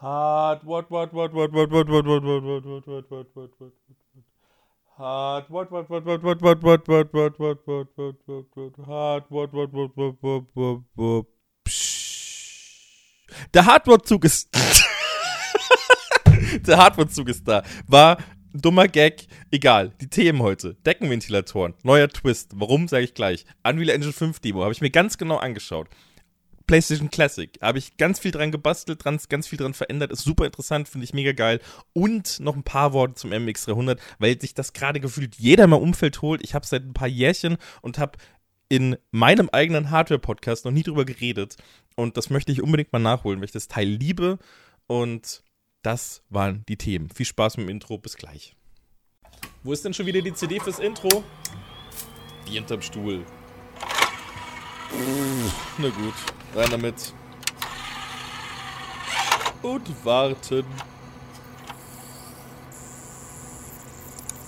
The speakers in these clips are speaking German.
Hard, what, what, what, what, what, what, what, what, what, what, what, what, what, what, what, Hard, what, what, what, what, what, what, what, what, what, what, what, what, what, what, hard, what, what, what, what, what, what, what, Der Hardware-Zug ist. Der Hardware-Zug ist da. War dummer Gag. Egal. Die Themen heute. Deckenventilatoren. Neuer Twist. Warum, sage ich gleich. Unreal Engine 5 Demo. Habe ich mir ganz genau angeschaut. PlayStation Classic. Habe ich ganz viel dran gebastelt, dran, ganz viel dran verändert. Ist super interessant, finde ich mega geil. Und noch ein paar Worte zum MX300, weil sich das gerade gefühlt jeder mal Umfeld holt. Ich habe seit ein paar Jährchen und habe in meinem eigenen Hardware-Podcast noch nie drüber geredet. Und das möchte ich unbedingt mal nachholen, weil ich das Teil liebe. Und das waren die Themen. Viel Spaß mit dem Intro. Bis gleich. Wo ist denn schon wieder die CD fürs Intro? Die hinterm Stuhl. Na gut. Rein damit. Und warten.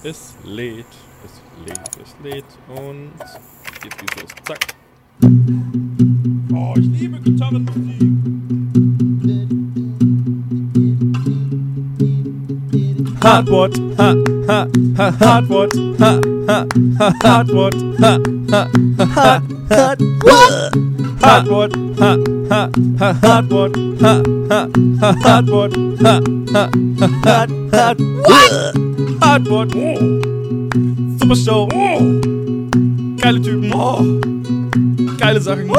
Es lädt, es lädt, es lädt und geht's los. Zack. Oh, ich liebe Gitarrenmusik. Hardwort, ha, ha, ha, Hardwort, ha, ha, ha, Hardwort, ha, ha, ha, Hardwort, Hardwort, ha, ha, ha, Hardwort, ha, ha, ha, Hardwort, ha, ha, ha, Hardwort, Hardwort, Super Show, geile Typen, geile Sachen,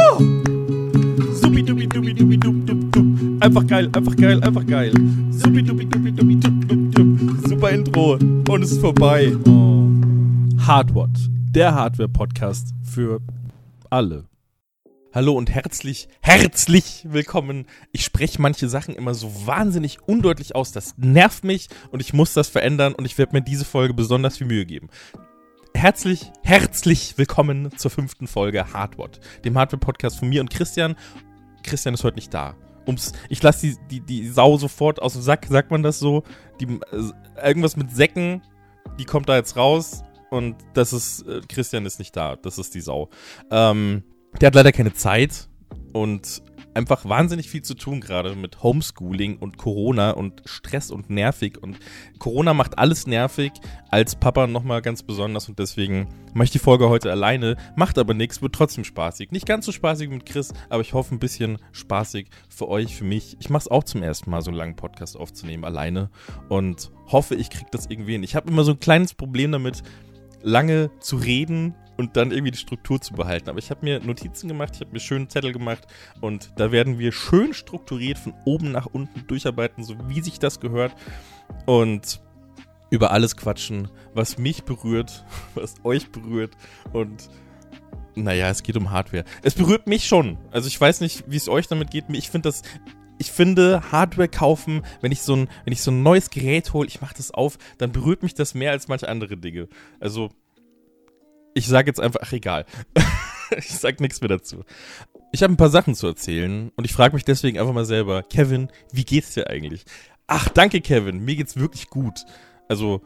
supi dupi dupi dupi dup dup dup, einfach geil, einfach geil, einfach geil, supi dupi dupi dupi dup super Intro und es ist vorbei. Hardwort, der Hardware-Podcast für alle. Hallo und herzlich, herzlich willkommen. Ich spreche manche Sachen immer so wahnsinnig undeutlich aus. Das nervt mich und ich muss das verändern und ich werde mir diese Folge besonders viel Mühe geben. Herzlich, herzlich willkommen zur fünften Folge Hardwort, dem Hardware-Podcast von mir und Christian. Christian ist heute nicht da. Ums, ich lasse die, die, die Sau sofort aus dem Sack, sagt man das so? Die, äh, irgendwas mit Säcken, die kommt da jetzt raus und das ist, äh, Christian ist nicht da, das ist die Sau. Ähm, der hat leider keine Zeit und einfach wahnsinnig viel zu tun gerade mit Homeschooling und Corona und Stress und nervig und Corona macht alles nervig, als Papa nochmal ganz besonders und deswegen mache ich die Folge heute alleine, macht aber nichts, wird trotzdem spaßig. Nicht ganz so spaßig mit Chris, aber ich hoffe ein bisschen spaßig für euch, für mich. Ich mache es auch zum ersten Mal, so einen langen Podcast aufzunehmen, alleine und hoffe, ich kriege das irgendwie hin. Ich habe immer so ein kleines Problem damit, lange zu reden und dann irgendwie die Struktur zu behalten. Aber ich habe mir Notizen gemacht, ich habe mir schönen Zettel gemacht und da werden wir schön strukturiert von oben nach unten durcharbeiten, so wie sich das gehört. Und über alles quatschen, was mich berührt, was euch berührt und naja, es geht um Hardware. Es berührt mich schon. Also ich weiß nicht, wie es euch damit geht. Ich finde das ich finde, Hardware kaufen, wenn ich so ein, wenn ich so ein neues Gerät hole, ich mache das auf, dann berührt mich das mehr als manche andere Dinge. Also, ich sage jetzt einfach, ach egal. ich sag nichts mehr dazu. Ich habe ein paar Sachen zu erzählen und ich frage mich deswegen einfach mal selber, Kevin, wie geht's dir eigentlich? Ach, danke, Kevin, mir geht's wirklich gut. Also,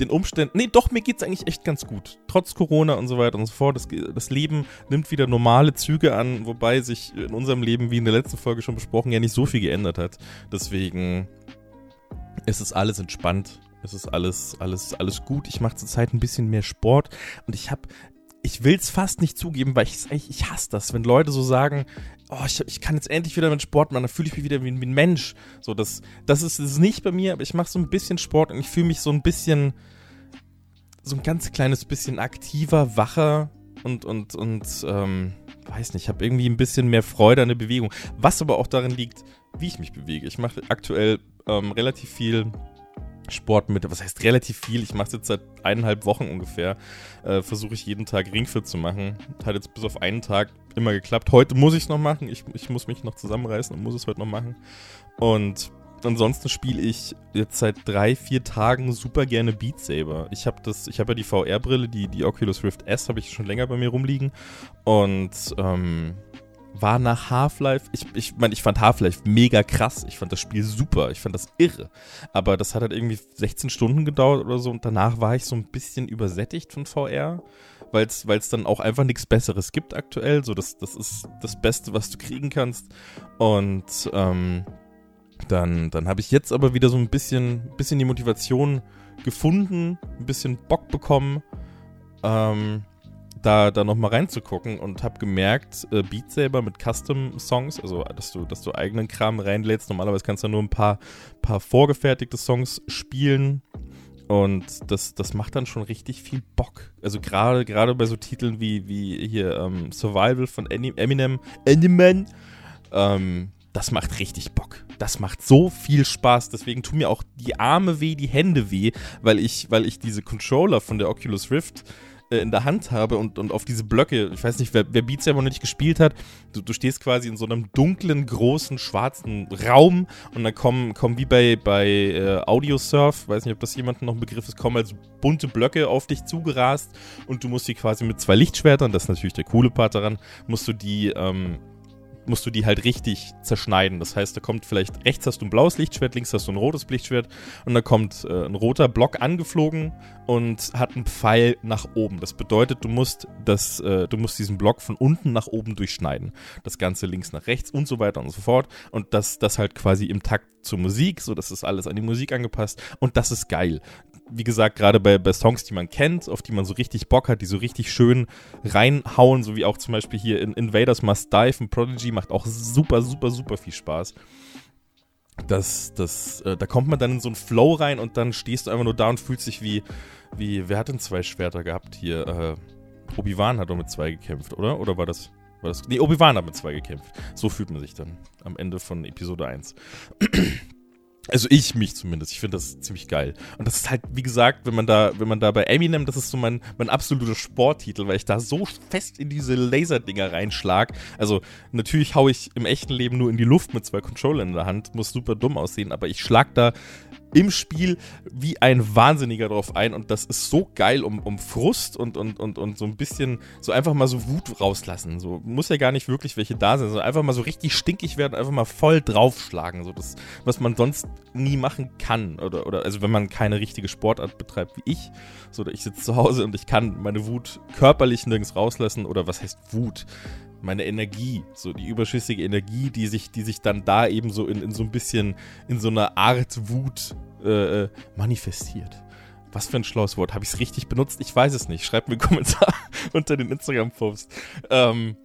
den Umständen. Nee, doch, mir geht's eigentlich echt ganz gut. Trotz Corona und so weiter und so fort. Das, das, Leben nimmt wieder normale Züge an, wobei sich in unserem Leben, wie in der letzten Folge schon besprochen, ja nicht so viel geändert hat. Deswegen ist es alles entspannt. Es ist alles, alles, alles gut. Ich mache zurzeit ein bisschen mehr Sport und ich habe ich will es fast nicht zugeben, weil ich, ich hasse das, wenn Leute so sagen, oh, ich, ich kann jetzt endlich wieder mit Sport machen, dann fühle ich mich wieder wie, wie, ein Mensch. So, das, das ist es nicht bei mir, aber ich mache so ein bisschen Sport und ich fühle mich so ein bisschen, so ein ganz kleines bisschen aktiver, wacher und, und, und, ähm, weiß nicht, ich habe irgendwie ein bisschen mehr Freude an der Bewegung. Was aber auch darin liegt, wie ich mich bewege. Ich mache aktuell ähm, relativ viel Sport mit, was heißt relativ viel? Ich mache es jetzt seit eineinhalb Wochen ungefähr. Äh, Versuche ich jeden Tag Ringfit zu machen. Hat jetzt bis auf einen Tag immer geklappt. Heute muss ich es noch machen. Ich, ich muss mich noch zusammenreißen und muss es heute noch machen. Und ansonsten spiele ich jetzt seit drei, vier Tagen super gerne Beat Saber. Ich habe das, ich habe ja die VR-Brille, die, die Oculus Rift S habe ich schon länger bei mir rumliegen. Und ähm, war nach Half-Life, ich, ich meine, ich fand Half-Life mega krass. Ich fand das Spiel super. Ich fand das irre. Aber das hat halt irgendwie 16 Stunden gedauert oder so und danach war ich so ein bisschen übersättigt von VR, weil es dann auch einfach nichts Besseres gibt aktuell. So, das, das ist das Beste, was du kriegen kannst. Und ähm, dann, dann habe ich jetzt aber wieder so ein bisschen, bisschen die Motivation gefunden, ein bisschen Bock bekommen, ähm, da, da nochmal reinzugucken und habe gemerkt, äh, Beat Saber mit Custom-Songs, also dass du, dass du eigenen Kram reinlädst. Normalerweise kannst du nur ein paar, paar vorgefertigte Songs spielen. Und das, das macht dann schon richtig viel Bock. Also gerade gerade bei so Titeln wie, wie hier ähm, Survival von Eminem, Eminem, ähm, das macht richtig Bock. Das macht so viel Spaß. Deswegen tun mir auch die Arme weh, die Hände weh, weil ich, weil ich diese Controller von der Oculus Rift äh, in der Hand habe und, und auf diese Blöcke, ich weiß nicht, wer, wer Beat Saber noch nicht gespielt hat, du, du stehst quasi in so einem dunklen, großen, schwarzen Raum und dann kommen, kommen wie bei, bei äh, Audiosurf, weiß nicht, ob das jemandem noch ein Begriff ist, kommen als bunte Blöcke auf dich zugerast und du musst die quasi mit zwei Lichtschwertern, das ist natürlich der coole Part daran, musst du die ähm, musst du die halt richtig zerschneiden. Das heißt, da kommt vielleicht rechts hast du ein blaues Lichtschwert, links hast du ein rotes Lichtschwert und da kommt äh, ein roter Block angeflogen und hat einen Pfeil nach oben. Das bedeutet, du musst das, äh, du musst diesen Block von unten nach oben durchschneiden. Das Ganze links nach rechts und so weiter und so fort. Und das, das halt quasi im Takt zur Musik, so das ist alles an die Musik angepasst und das ist geil wie gesagt, gerade bei, bei Songs, die man kennt, auf die man so richtig Bock hat, die so richtig schön reinhauen, so wie auch zum Beispiel hier in Invaders Must Dive und Prodigy macht auch super, super, super viel Spaß. Das, das, äh, da kommt man dann in so einen Flow rein und dann stehst du einfach nur da und fühlst dich wie, wie, wer hat denn zwei Schwerter gehabt hier? Äh, Obi-Wan hat doch mit zwei gekämpft, oder? Oder war das, war das, nee, Obi-Wan hat mit zwei gekämpft. So fühlt man sich dann am Ende von Episode 1. Also ich mich zumindest. Ich finde das ziemlich geil. Und das ist halt, wie gesagt, wenn man da, wenn man da bei Eminem, das ist so mein, mein absoluter Sporttitel, weil ich da so fest in diese Laserdinger reinschlag. Also natürlich haue ich im echten Leben nur in die Luft mit zwei Controllern in der Hand, muss super dumm aussehen, aber ich schlag da im Spiel wie ein Wahnsinniger drauf ein und das ist so geil, um, um Frust und, und, und, und so ein bisschen, so einfach mal so Wut rauslassen. So muss ja gar nicht wirklich welche da sein, sondern einfach mal so richtig stinkig werden, einfach mal voll draufschlagen. So das, was man sonst nie machen kann. Oder, oder also wenn man keine richtige Sportart betreibt wie ich, so ich sitze zu Hause und ich kann meine Wut körperlich nirgends rauslassen oder was heißt Wut? Meine Energie, so die überschüssige Energie, die sich, die sich dann da eben so in, in so ein bisschen, in so einer Art Wut äh, äh manifestiert. Was für ein schlaues Wort. Habe ich es richtig benutzt? Ich weiß es nicht. Schreibt mir einen Kommentar unter den Instagram-Post. Ähm,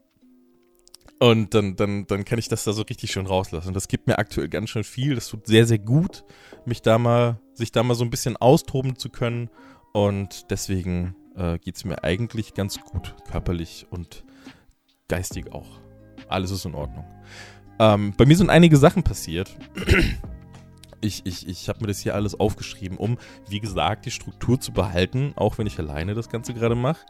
und dann, dann, dann kann ich das da so richtig schön rauslassen. Und das gibt mir aktuell ganz schön viel. Das tut sehr, sehr gut, mich da mal, sich da mal so ein bisschen austoben zu können. Und deswegen äh, geht es mir eigentlich ganz gut, körperlich und geistig auch. Alles ist in Ordnung. Ähm, bei mir sind einige Sachen passiert. Ich, ich, ich habe mir das hier alles aufgeschrieben, um, wie gesagt, die Struktur zu behalten, auch wenn ich alleine das Ganze gerade mache.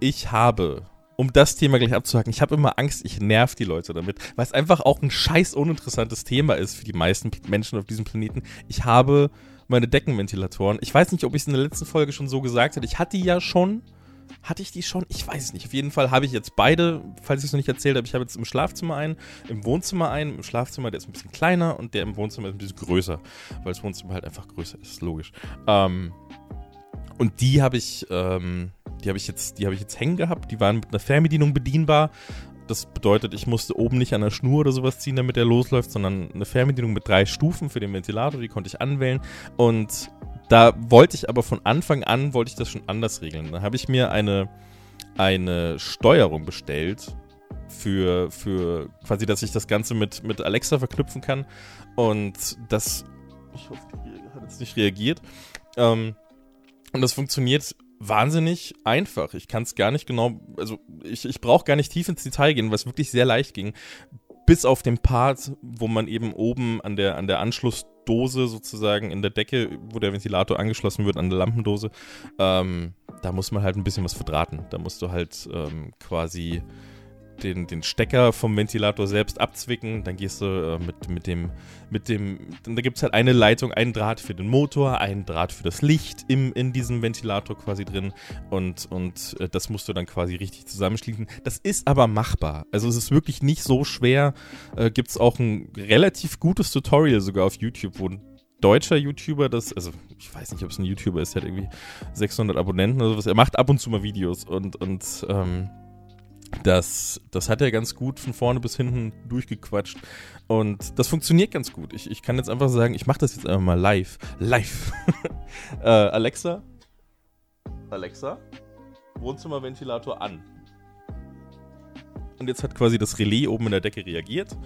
Ich habe, um das Thema gleich abzuhaken, ich habe immer Angst, ich nerv die Leute damit, weil es einfach auch ein scheiß uninteressantes Thema ist für die meisten Menschen auf diesem Planeten. Ich habe meine Deckenventilatoren. Ich weiß nicht, ob ich es in der letzten Folge schon so gesagt habe. Ich hatte die ja schon hatte ich die schon? Ich weiß es nicht. Auf jeden Fall habe ich jetzt beide, falls ich es noch nicht erzählt habe. Ich habe jetzt im Schlafzimmer einen, im Wohnzimmer einen. Im Schlafzimmer, der ist ein bisschen kleiner und der im Wohnzimmer ist ein bisschen größer, weil das Wohnzimmer halt einfach größer ist, logisch. Ähm, und die habe ich, ähm, die habe ich jetzt, die habe ich jetzt hängen gehabt. Die waren mit einer Fernbedienung bedienbar. Das bedeutet, ich musste oben nicht an der Schnur oder sowas ziehen, damit er losläuft, sondern eine Fernbedienung mit drei Stufen für den Ventilator, die konnte ich anwählen. Und da wollte ich aber von Anfang an, wollte ich das schon anders regeln. Da habe ich mir eine, eine Steuerung bestellt für, für quasi, dass ich das Ganze mit, mit Alexa verknüpfen kann. Und das, ich hoffe, die hat jetzt nicht reagiert. Ähm, und das funktioniert wahnsinnig einfach. Ich kann es gar nicht genau, also ich, ich brauche gar nicht tief ins Detail gehen, weil es wirklich sehr leicht ging. Bis auf den Part, wo man eben oben an der, an der Anschlussdose sozusagen in der Decke, wo der Ventilator angeschlossen wird, an der Lampendose, ähm, da muss man halt ein bisschen was verdrahten. Da musst du halt ähm, quasi den, den Stecker vom Ventilator selbst abzwicken. Dann gehst du äh, mit, mit dem, mit dem, da gibt es halt eine Leitung, einen Draht für den Motor, einen Draht für das Licht im, in diesem Ventilator quasi drin. Und, und äh, das musst du dann quasi richtig zusammenschließen. Das ist aber machbar. Also es ist wirklich nicht so schwer. Äh, gibt es auch ein relativ gutes Tutorial sogar auf YouTube, wo ein deutscher YouTuber das, also ich weiß nicht, ob es ein YouTuber ist, der hat irgendwie 600 Abonnenten oder sowas. Er macht ab und zu mal Videos und, und ähm, das, das hat er ganz gut von vorne bis hinten durchgequatscht. Und das funktioniert ganz gut. Ich, ich kann jetzt einfach sagen, ich mache das jetzt einfach mal live. Live. äh, Alexa. Alexa. Wohnzimmerventilator an. Und jetzt hat quasi das Relais oben in der Decke reagiert,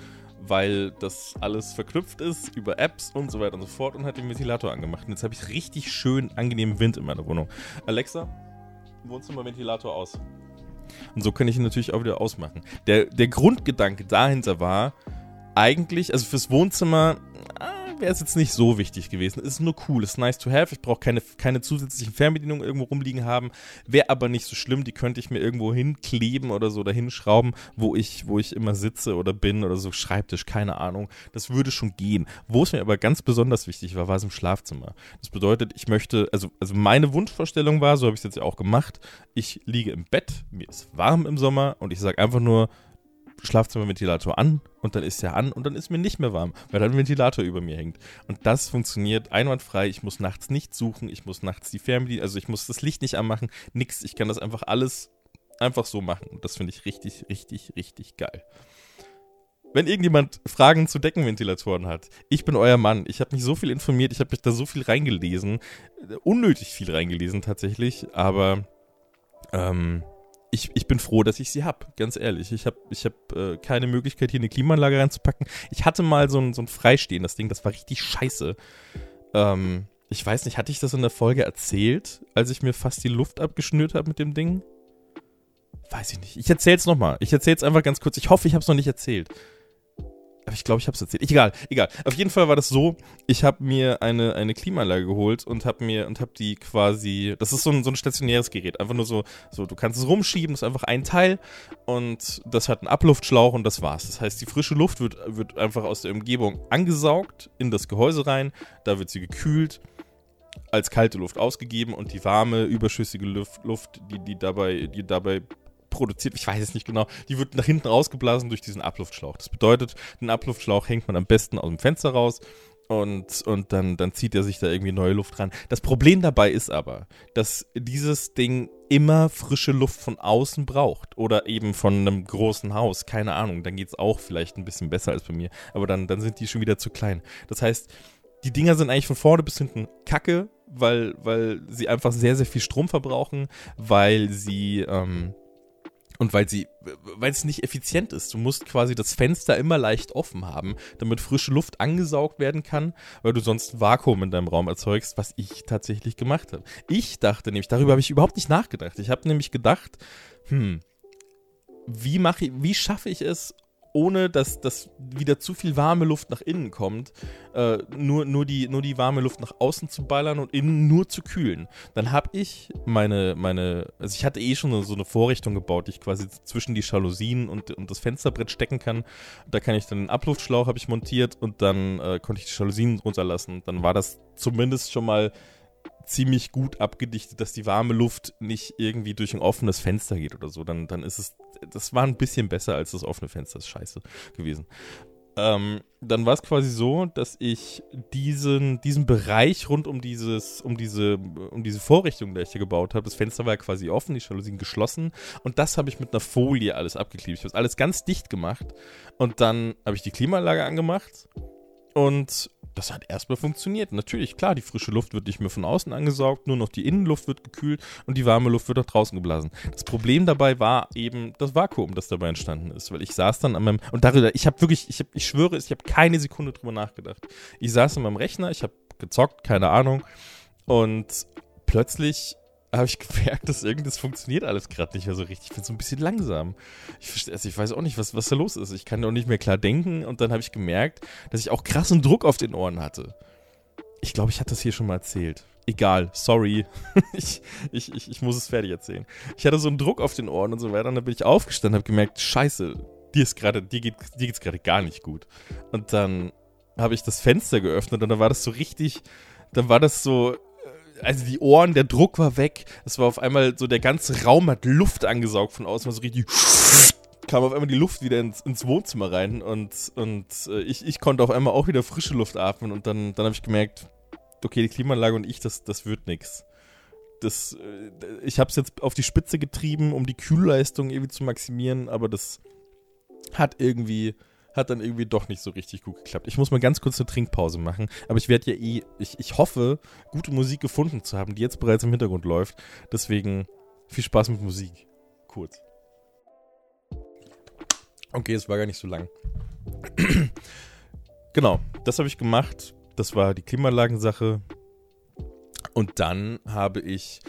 weil das alles verknüpft ist über Apps und so weiter und so fort und hat den Ventilator angemacht. Und jetzt habe ich richtig schön angenehmen Wind in meiner Wohnung. Alexa, Wohnzimmerventilator aus. Und so kann ich ihn natürlich auch wieder ausmachen. Der, der Grundgedanke dahinter war, eigentlich, also fürs Wohnzimmer äh, wäre es jetzt nicht so wichtig gewesen. Es ist nur cool, es ist nice to have. Ich brauche keine, keine zusätzlichen Fernbedienungen irgendwo rumliegen haben. Wäre aber nicht so schlimm, die könnte ich mir irgendwo hinkleben oder so oder hinschrauben, wo ich, wo ich immer sitze oder bin oder so Schreibtisch, keine Ahnung. Das würde schon gehen. Wo es mir aber ganz besonders wichtig war, war es im Schlafzimmer. Das bedeutet, ich möchte, also, also meine Wunschvorstellung war, so habe ich es jetzt ja auch gemacht, ich liege im Bett, mir ist warm im Sommer und ich sage einfach nur, Schlafzimmerventilator an und dann ist er an und dann ist mir nicht mehr warm, weil dann ein Ventilator über mir hängt. Und das funktioniert einwandfrei. Ich muss nachts nicht suchen, ich muss nachts die Fernbedienung, also ich muss das Licht nicht anmachen, nix. Ich kann das einfach alles einfach so machen. Und das finde ich richtig, richtig, richtig geil. Wenn irgendjemand Fragen zu Deckenventilatoren hat, ich bin euer Mann. Ich habe mich so viel informiert, ich habe mich da so viel reingelesen. Unnötig viel reingelesen tatsächlich, aber ähm, ich, ich bin froh, dass ich sie habe, ganz ehrlich. Ich habe ich hab, äh, keine Möglichkeit, hier eine Klimaanlage reinzupacken. Ich hatte mal so ein, so ein freistehendes Ding, das war richtig scheiße. Ähm, ich weiß nicht, hatte ich das in der Folge erzählt, als ich mir fast die Luft abgeschnürt habe mit dem Ding? Weiß ich nicht. Ich erzähl's nochmal. Ich erzähl's einfach ganz kurz. Ich hoffe, ich habe es noch nicht erzählt. Aber ich glaube, ich habe es erzählt. Egal, egal. Auf jeden Fall war das so, ich habe mir eine, eine Klimaanlage geholt und habe mir und habe die quasi, das ist so ein, so ein stationäres Gerät, einfach nur so, so, du kannst es rumschieben, das ist einfach ein Teil und das hat einen Abluftschlauch und das war's. Das heißt, die frische Luft wird, wird einfach aus der Umgebung angesaugt in das Gehäuse rein, da wird sie gekühlt als kalte Luft ausgegeben und die warme, überschüssige Luft, Luft die, die, dabei, die dabei produziert, ich weiß es nicht genau, die wird nach hinten rausgeblasen durch diesen Abluftschlauch. Das bedeutet, den Abluftschlauch hängt man am besten aus dem Fenster raus und, und dann, dann zieht er sich da irgendwie neue Luft ran. Das Problem dabei ist aber, dass dieses Ding immer frische Luft von außen braucht oder eben von einem großen Haus, keine Ahnung, dann geht es auch vielleicht ein bisschen besser als bei mir, aber dann, dann sind die schon wieder zu klein. Das heißt, die Dinger sind eigentlich von vorne bis hinten kacke, weil, weil sie einfach sehr, sehr viel Strom verbrauchen, weil sie, ähm, und weil sie, weil es nicht effizient ist. Du musst quasi das Fenster immer leicht offen haben, damit frische Luft angesaugt werden kann, weil du sonst Vakuum in deinem Raum erzeugst, was ich tatsächlich gemacht habe. Ich dachte nämlich, darüber habe ich überhaupt nicht nachgedacht. Ich habe nämlich gedacht, hm, wie mache ich, wie schaffe ich es, ohne dass, dass wieder zu viel warme Luft nach innen kommt, äh, nur, nur, die, nur die warme Luft nach außen zu ballern und innen nur zu kühlen. Dann habe ich meine, meine, also ich hatte eh schon so eine Vorrichtung gebaut, die ich quasi zwischen die Jalousien und, und das Fensterbrett stecken kann. Da kann ich dann den Abluftschlauch habe ich montiert und dann äh, konnte ich die Jalousien runterlassen. Dann war das zumindest schon mal ziemlich gut abgedichtet, dass die warme Luft nicht irgendwie durch ein offenes Fenster geht oder so. Dann, dann ist es das war ein bisschen besser als das offene Fenster. Das ist scheiße gewesen. Ähm, dann war es quasi so, dass ich diesen, diesen Bereich rund um dieses, um diese, um diese Vorrichtung, die ich hier gebaut habe, das Fenster war ja quasi offen, die Jalousien geschlossen und das habe ich mit einer Folie alles abgeklebt. Ich habe alles ganz dicht gemacht und dann habe ich die Klimaanlage angemacht und das hat erstmal funktioniert. Natürlich, klar, die frische Luft wird nicht mehr von außen angesaugt, nur noch die Innenluft wird gekühlt und die warme Luft wird nach draußen geblasen. Das Problem dabei war eben das Vakuum, das dabei entstanden ist, weil ich saß dann an meinem und darüber, ich habe wirklich, ich, hab, ich schwöre, ich habe keine Sekunde drüber nachgedacht. Ich saß an meinem Rechner, ich habe gezockt, keine Ahnung, und plötzlich habe ich gemerkt, dass irgendwas funktioniert alles gerade nicht mehr so richtig. Ich bin so ein bisschen langsam. Ich, also ich weiß auch nicht, was, was da los ist. Ich kann auch nicht mehr klar denken. Und dann habe ich gemerkt, dass ich auch krassen Druck auf den Ohren hatte. Ich glaube, ich hatte das hier schon mal erzählt. Egal, sorry. ich, ich, ich, ich muss es fertig erzählen. Ich hatte so einen Druck auf den Ohren und so weiter. Und dann bin ich aufgestanden und habe gemerkt, scheiße, dir ist gerade, dir geht dir gerade gar nicht gut. Und dann habe ich das Fenster geöffnet und dann war das so richtig, dann war das so also die Ohren, der Druck war weg. Es war auf einmal so, der ganze Raum hat Luft angesaugt von außen, war so richtig kam auf einmal die Luft wieder ins, ins Wohnzimmer rein und, und äh, ich, ich konnte auf einmal auch wieder frische Luft atmen und dann, dann habe ich gemerkt, okay, die Klimaanlage und ich, das, das wird nichts. das, äh, ich habe es jetzt auf die Spitze getrieben, um die Kühlleistung irgendwie zu maximieren, aber das hat irgendwie, hat dann irgendwie doch nicht so richtig gut geklappt. Ich muss mal ganz kurz eine Trinkpause machen, aber ich werde ja eh, ich, ich hoffe, gute Musik gefunden zu haben, die jetzt bereits im Hintergrund läuft. Deswegen viel Spaß mit Musik. Kurz. Okay, es war gar nicht so lang. genau, das habe ich gemacht. Das war die Klimaanlagensache. Und dann habe ich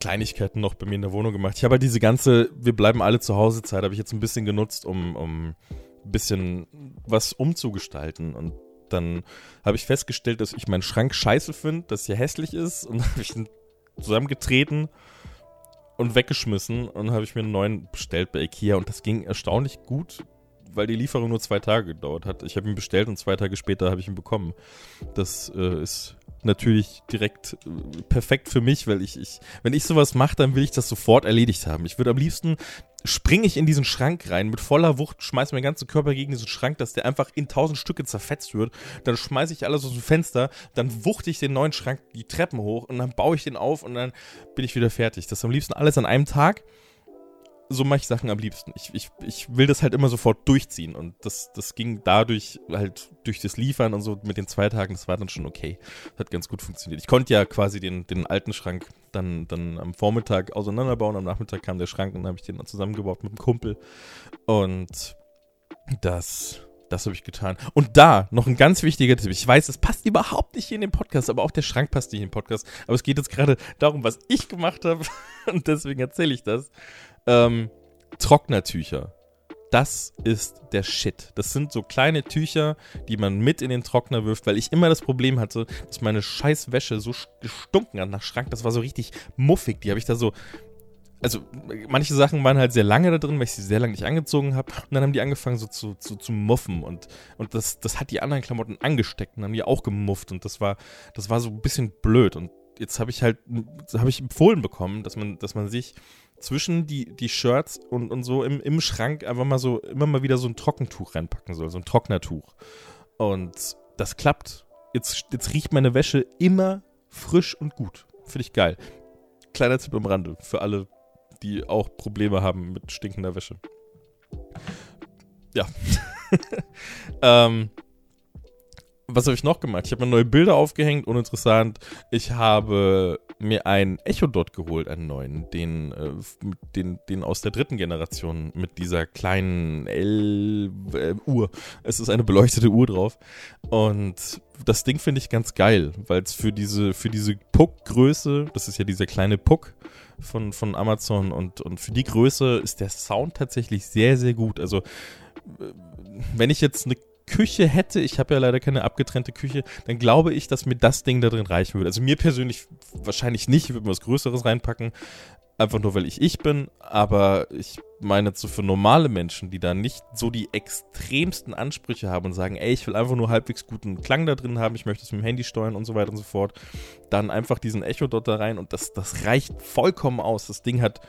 Kleinigkeiten noch bei mir in der Wohnung gemacht. Ich habe halt diese ganze, wir bleiben alle zu Hause Zeit, habe ich jetzt ein bisschen genutzt, um, um bisschen was umzugestalten. Und dann habe ich festgestellt, dass ich meinen Schrank scheiße finde, dass er hässlich ist. Und habe ich ihn zusammengetreten und weggeschmissen und habe ich mir einen neuen bestellt bei Ikea. Und das ging erstaunlich gut, weil die Lieferung nur zwei Tage gedauert hat. Ich habe ihn bestellt und zwei Tage später habe ich ihn bekommen. Das äh, ist natürlich direkt äh, perfekt für mich, weil ich, ich wenn ich sowas mache, dann will ich das sofort erledigt haben. Ich würde am liebsten springe ich in diesen Schrank rein mit voller Wucht, schmeiße meinen ganzen Körper gegen diesen Schrank, dass der einfach in tausend Stücke zerfetzt wird. Dann schmeiße ich alles aus dem Fenster, dann wuchte ich den neuen Schrank die Treppen hoch und dann baue ich den auf und dann bin ich wieder fertig. Das ist am liebsten alles an einem Tag so mache ich Sachen am liebsten. Ich, ich, ich will das halt immer sofort durchziehen. Und das, das ging dadurch halt durch das Liefern und so mit den zwei Tagen, das war dann schon okay. Das hat ganz gut funktioniert. Ich konnte ja quasi den, den alten Schrank dann, dann am Vormittag auseinanderbauen. Am Nachmittag kam der Schrank und dann habe ich den dann zusammengebaut mit einem Kumpel. Und das, das habe ich getan. Und da noch ein ganz wichtiger Tipp. Ich weiß, es passt überhaupt nicht hier in den Podcast, aber auch der Schrank passt nicht in den Podcast. Aber es geht jetzt gerade darum, was ich gemacht habe. Und deswegen erzähle ich das. Ähm, Trocknertücher. Das ist der Shit. Das sind so kleine Tücher, die man mit in den Trockner wirft, weil ich immer das Problem hatte, dass meine scheiß Wäsche so gestunken hat nach Schrank. Das war so richtig muffig. Die habe ich da so. Also, manche Sachen waren halt sehr lange da drin, weil ich sie sehr lange nicht angezogen habe. Und dann haben die angefangen so zu, zu, zu muffen. Und, und das, das hat die anderen Klamotten angesteckt und haben die auch gemufft. Und das war, das war so ein bisschen blöd. Und jetzt habe ich halt, habe ich empfohlen bekommen, dass man, dass man sich zwischen die, die Shirts und, und so im, im Schrank einfach mal so, immer mal wieder so ein Trockentuch reinpacken soll, so ein Trocknertuch. Und das klappt. Jetzt, jetzt riecht meine Wäsche immer frisch und gut. Finde ich geil. Kleiner Tipp am Rande für alle, die auch Probleme haben mit stinkender Wäsche. Ja. ähm, was habe ich noch gemacht? Ich habe mir neue Bilder aufgehängt, uninteressant. Ich habe mir einen Echo Dot geholt, einen neuen, den, äh, den, den aus der dritten Generation mit dieser kleinen L-Uhr. Äh, es ist eine beleuchtete Uhr drauf. Und das Ding finde ich ganz geil, weil es für diese, für diese Puck-Größe, das ist ja dieser kleine Puck von, von Amazon und, und für die Größe ist der Sound tatsächlich sehr, sehr gut. Also, äh, wenn ich jetzt eine Küche hätte, ich habe ja leider keine abgetrennte Küche, dann glaube ich, dass mir das Ding da drin reichen würde. Also mir persönlich wahrscheinlich nicht, ich würde mir was Größeres reinpacken, einfach nur weil ich ich bin, aber ich meine so für normale Menschen, die da nicht so die extremsten Ansprüche haben und sagen, ey, ich will einfach nur halbwegs guten Klang da drin haben, ich möchte es mit dem Handy steuern und so weiter und so fort, dann einfach diesen Echo dort da rein und das, das reicht vollkommen aus. Das Ding hat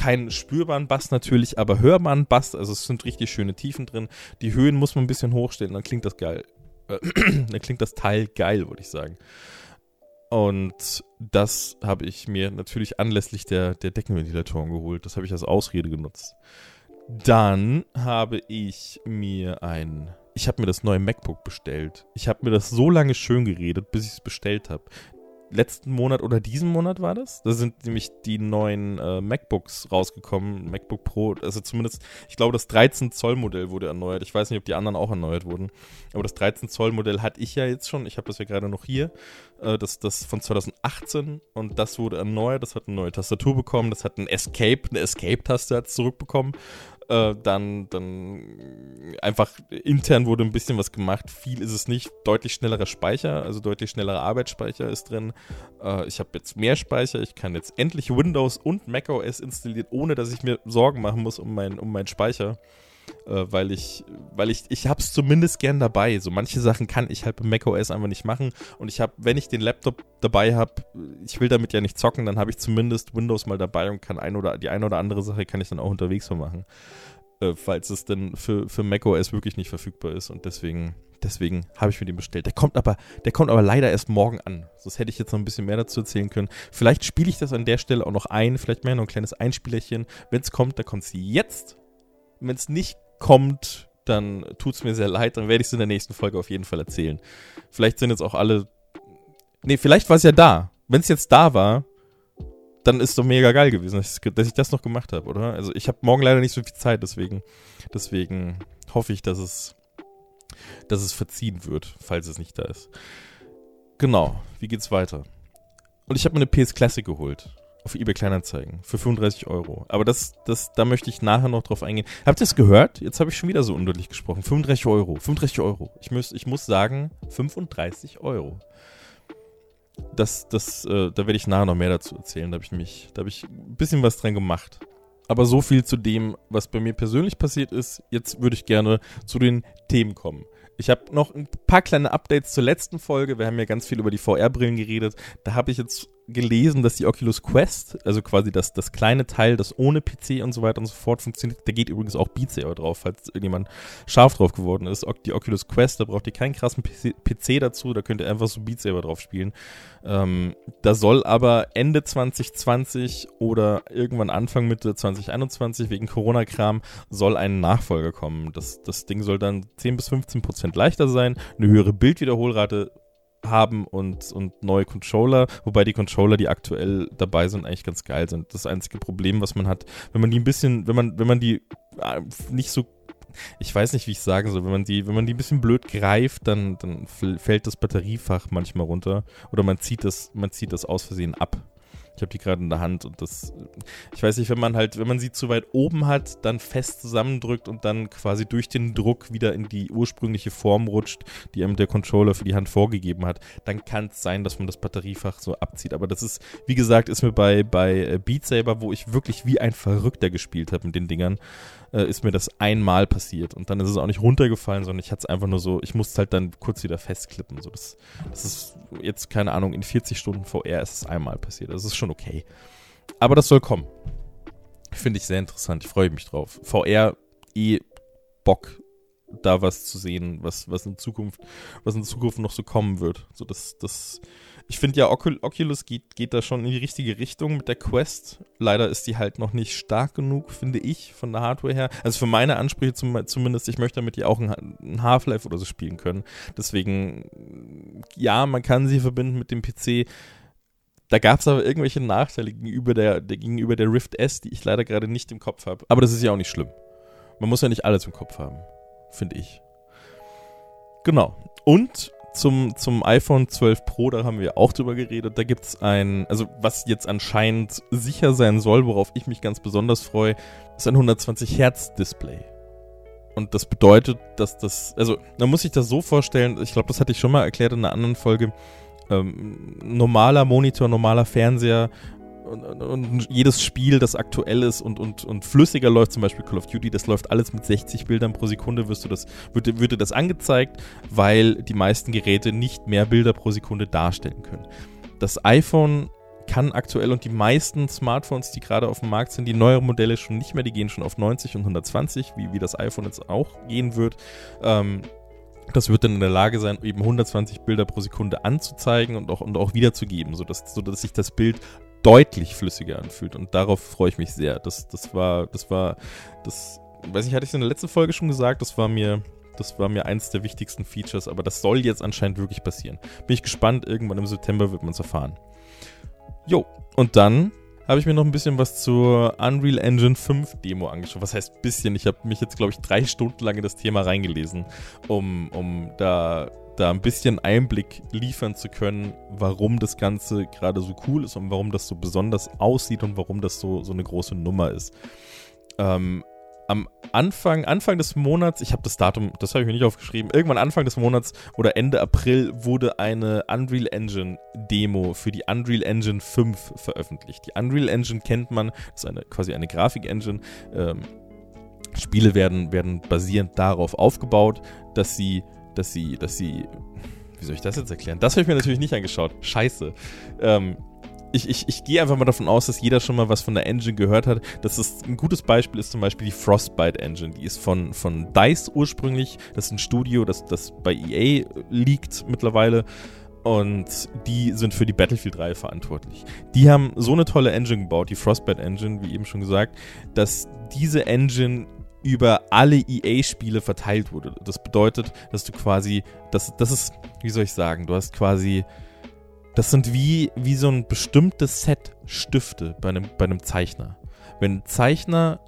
keinen spürbaren Bass natürlich, aber hörbaren Bass. Also es sind richtig schöne Tiefen drin. Die Höhen muss man ein bisschen hochstellen, dann klingt das geil. Äh, dann klingt das Teil geil, würde ich sagen. Und das habe ich mir natürlich anlässlich der, der Deckenventilatoren geholt. Das habe ich als Ausrede genutzt. Dann habe ich mir ein. Ich habe mir das neue MacBook bestellt. Ich habe mir das so lange schön geredet, bis ich es bestellt habe letzten Monat oder diesen Monat war das. Da sind nämlich die neuen äh, MacBooks rausgekommen. MacBook Pro, also zumindest, ich glaube, das 13 Zoll Modell wurde erneuert. Ich weiß nicht, ob die anderen auch erneuert wurden. Aber das 13 Zoll Modell hatte ich ja jetzt schon. Ich habe das ja gerade noch hier. Äh, das, das von 2018 und das wurde erneuert. Das hat eine neue Tastatur bekommen. Das hat ein Escape, eine Escape-Taste zurückbekommen. Äh, dann, dann einfach intern wurde ein bisschen was gemacht. Viel ist es nicht. Deutlich schnellerer Speicher, also deutlich schnellerer Arbeitsspeicher ist drin. Äh, ich habe jetzt mehr Speicher. Ich kann jetzt endlich Windows und macOS installieren, ohne dass ich mir Sorgen machen muss um, mein, um meinen Speicher äh, weil ich, weil ich, ich habe es zumindest gern dabei. So manche Sachen kann ich halt bei macOS einfach nicht machen. Und ich habe, wenn ich den Laptop dabei habe, ich will damit ja nicht zocken, dann habe ich zumindest Windows mal dabei und kann ein oder die eine oder andere Sache kann ich dann auch unterwegs so machen. äh, falls es denn für, für macOS wirklich nicht verfügbar ist. Und deswegen, deswegen habe ich mir den bestellt. Der kommt aber, der kommt aber leider erst morgen an. Das hätte ich jetzt noch ein bisschen mehr dazu erzählen können. Vielleicht spiele ich das an der Stelle auch noch ein, vielleicht mehr noch ein kleines Einspielerchen. Wenn es kommt, dann kommt es jetzt. Wenn es nicht kommt, dann tut es mir sehr leid, dann werde ich es in der nächsten Folge auf jeden Fall erzählen. Vielleicht sind jetzt auch alle. Nee, vielleicht war es ja da. Wenn es jetzt da war, dann ist doch mega geil gewesen, dass ich, dass ich das noch gemacht habe, oder? Also ich habe morgen leider nicht so viel Zeit, deswegen, deswegen hoffe ich, dass es, dass es verziehen wird, falls es nicht da ist. Genau, wie geht's weiter? Und ich habe mir eine PS Classic geholt. Auf eBay Kleinanzeigen. Für 35 Euro. Aber das, das, da möchte ich nachher noch drauf eingehen. Habt ihr es gehört? Jetzt habe ich schon wieder so undeutlich gesprochen. 35 Euro. 35 Euro. Ich muss, ich muss sagen, 35 Euro das, das, äh, da werde ich nachher noch mehr dazu erzählen. Da habe ich mich, da habe ich ein bisschen was dran gemacht. Aber so viel zu dem, was bei mir persönlich passiert ist. Jetzt würde ich gerne zu den Themen kommen. Ich habe noch ein paar kleine Updates zur letzten Folge. Wir haben ja ganz viel über die VR-Brillen geredet. Da habe ich jetzt gelesen, dass die Oculus Quest, also quasi das, das kleine Teil, das ohne PC und so weiter und so fort funktioniert, da geht übrigens auch Beat Saber drauf, falls irgendjemand scharf drauf geworden ist. Die Oculus Quest, da braucht ihr keinen krassen PC dazu, da könnt ihr einfach so Beat Saber drauf spielen. Ähm, da soll aber Ende 2020 oder irgendwann Anfang Mitte 2021 wegen Corona-Kram soll ein Nachfolger kommen. Das, das Ding soll dann 10 bis 15 Prozent leichter sein, eine höhere Bildwiederholrate haben und, und neue Controller, wobei die Controller, die aktuell dabei sind, eigentlich ganz geil sind. Das einzige Problem, was man hat, wenn man die ein bisschen, wenn man, wenn man die äh, nicht so ich weiß nicht, wie ich sagen soll, wenn man die, wenn man die ein bisschen blöd greift, dann, dann fällt das Batteriefach manchmal runter oder man zieht das, man zieht das aus Versehen ab. Ich habe die gerade in der Hand und das, ich weiß nicht, wenn man halt, wenn man sie zu weit oben hat, dann fest zusammendrückt und dann quasi durch den Druck wieder in die ursprüngliche Form rutscht, die einem der Controller für die Hand vorgegeben hat, dann kann es sein, dass man das Batteriefach so abzieht. Aber das ist, wie gesagt, ist mir bei, bei äh, Beat Saber, wo ich wirklich wie ein Verrückter gespielt habe mit den Dingern, äh, ist mir das einmal passiert. Und dann ist es auch nicht runtergefallen, sondern ich hatte es einfach nur so, ich musste halt dann kurz wieder festklippen. So, das, das ist jetzt, keine Ahnung, in 40 Stunden VR ist es einmal passiert. Das ist schon okay. Aber das soll kommen. Finde ich sehr interessant. Ich freue mich drauf. VR eh Bock, da was zu sehen, was, was in Zukunft, was in Zukunft noch so kommen wird. So, das, das ich finde ja, Ocul Oculus geht, geht da schon in die richtige Richtung mit der Quest. Leider ist die halt noch nicht stark genug, finde ich, von der Hardware her. Also für meine Ansprüche zum, zumindest, ich möchte damit ja auch ein, Half-Life oder so spielen können. Deswegen, ja, man kann sie verbinden mit dem PC. Da gab es aber irgendwelche Nachteile gegenüber der, der, gegenüber der Rift S, die ich leider gerade nicht im Kopf habe. Aber das ist ja auch nicht schlimm. Man muss ja nicht alles im Kopf haben, finde ich. Genau. Und zum, zum iPhone 12 Pro, da haben wir auch drüber geredet. Da gibt es ein, also was jetzt anscheinend sicher sein soll, worauf ich mich ganz besonders freue, ist ein 120 Hertz Display. Und das bedeutet, dass das, also man muss sich das so vorstellen, ich glaube, das hatte ich schon mal erklärt in einer anderen Folge. Ähm, normaler Monitor, normaler Fernseher und, und, jedes Spiel, das aktuell ist und, und, und flüssiger läuft, zum Beispiel Call of Duty, das läuft alles mit 60 Bildern pro Sekunde, wirst du das, würde, würde das angezeigt, weil die meisten Geräte nicht mehr Bilder pro Sekunde darstellen können. Das iPhone kann aktuell und die meisten Smartphones, die gerade auf dem Markt sind, die neueren Modelle schon nicht mehr, die gehen schon auf 90 und 120, wie, wie das iPhone jetzt auch gehen wird. Ähm, das wird dann in der Lage sein, eben 120 Bilder pro Sekunde anzuzeigen und auch, und auch wiederzugeben, sodass, sodass sich das Bild deutlich flüssiger anfühlt. Und darauf freue ich mich sehr. Das, das war, das war, das, weiß nicht, hatte ich in der letzten Folge schon gesagt, das war mir, das war mir eins der wichtigsten Features, aber das soll jetzt anscheinend wirklich passieren. Bin ich gespannt, irgendwann im September wird man es erfahren. Jo, und dann habe ich mir noch ein bisschen was zur Unreal Engine 5 Demo angeschaut. Was heißt bisschen? Ich habe mich jetzt, glaube ich, drei Stunden lang in das Thema reingelesen, um, um da da ein bisschen Einblick liefern zu können, warum das Ganze gerade so cool ist und warum das so besonders aussieht und warum das so, so eine große Nummer ist. Ähm, am Anfang, Anfang des Monats, ich habe das Datum, das habe ich mir nicht aufgeschrieben, irgendwann Anfang des Monats oder Ende April wurde eine Unreal Engine Demo für die Unreal Engine 5 veröffentlicht. Die Unreal Engine kennt man, das ist eine, quasi eine Grafik-Engine. Ähm, Spiele werden, werden basierend darauf aufgebaut, dass sie dass sie, dass sie, wie soll ich das jetzt erklären? Das habe ich mir natürlich nicht angeschaut. Scheiße. Ähm, ich, ich, ich gehe einfach mal davon aus, dass jeder schon mal was von der Engine gehört hat. Das ist ein gutes Beispiel ist zum Beispiel die Frostbite Engine. Die ist von, von DICE ursprünglich. Das ist ein Studio, das, das bei EA liegt mittlerweile. Und die sind für die Battlefield 3 verantwortlich. Die haben so eine tolle Engine gebaut, die Frostbite Engine, wie eben schon gesagt, dass diese Engine über alle EA-Spiele verteilt wurde. Das bedeutet, dass du quasi, das, das ist, wie soll ich sagen, du hast quasi das sind wie, wie so ein bestimmtes Set Stifte bei einem, bei einem Zeichner. Wenn ein Zeichner,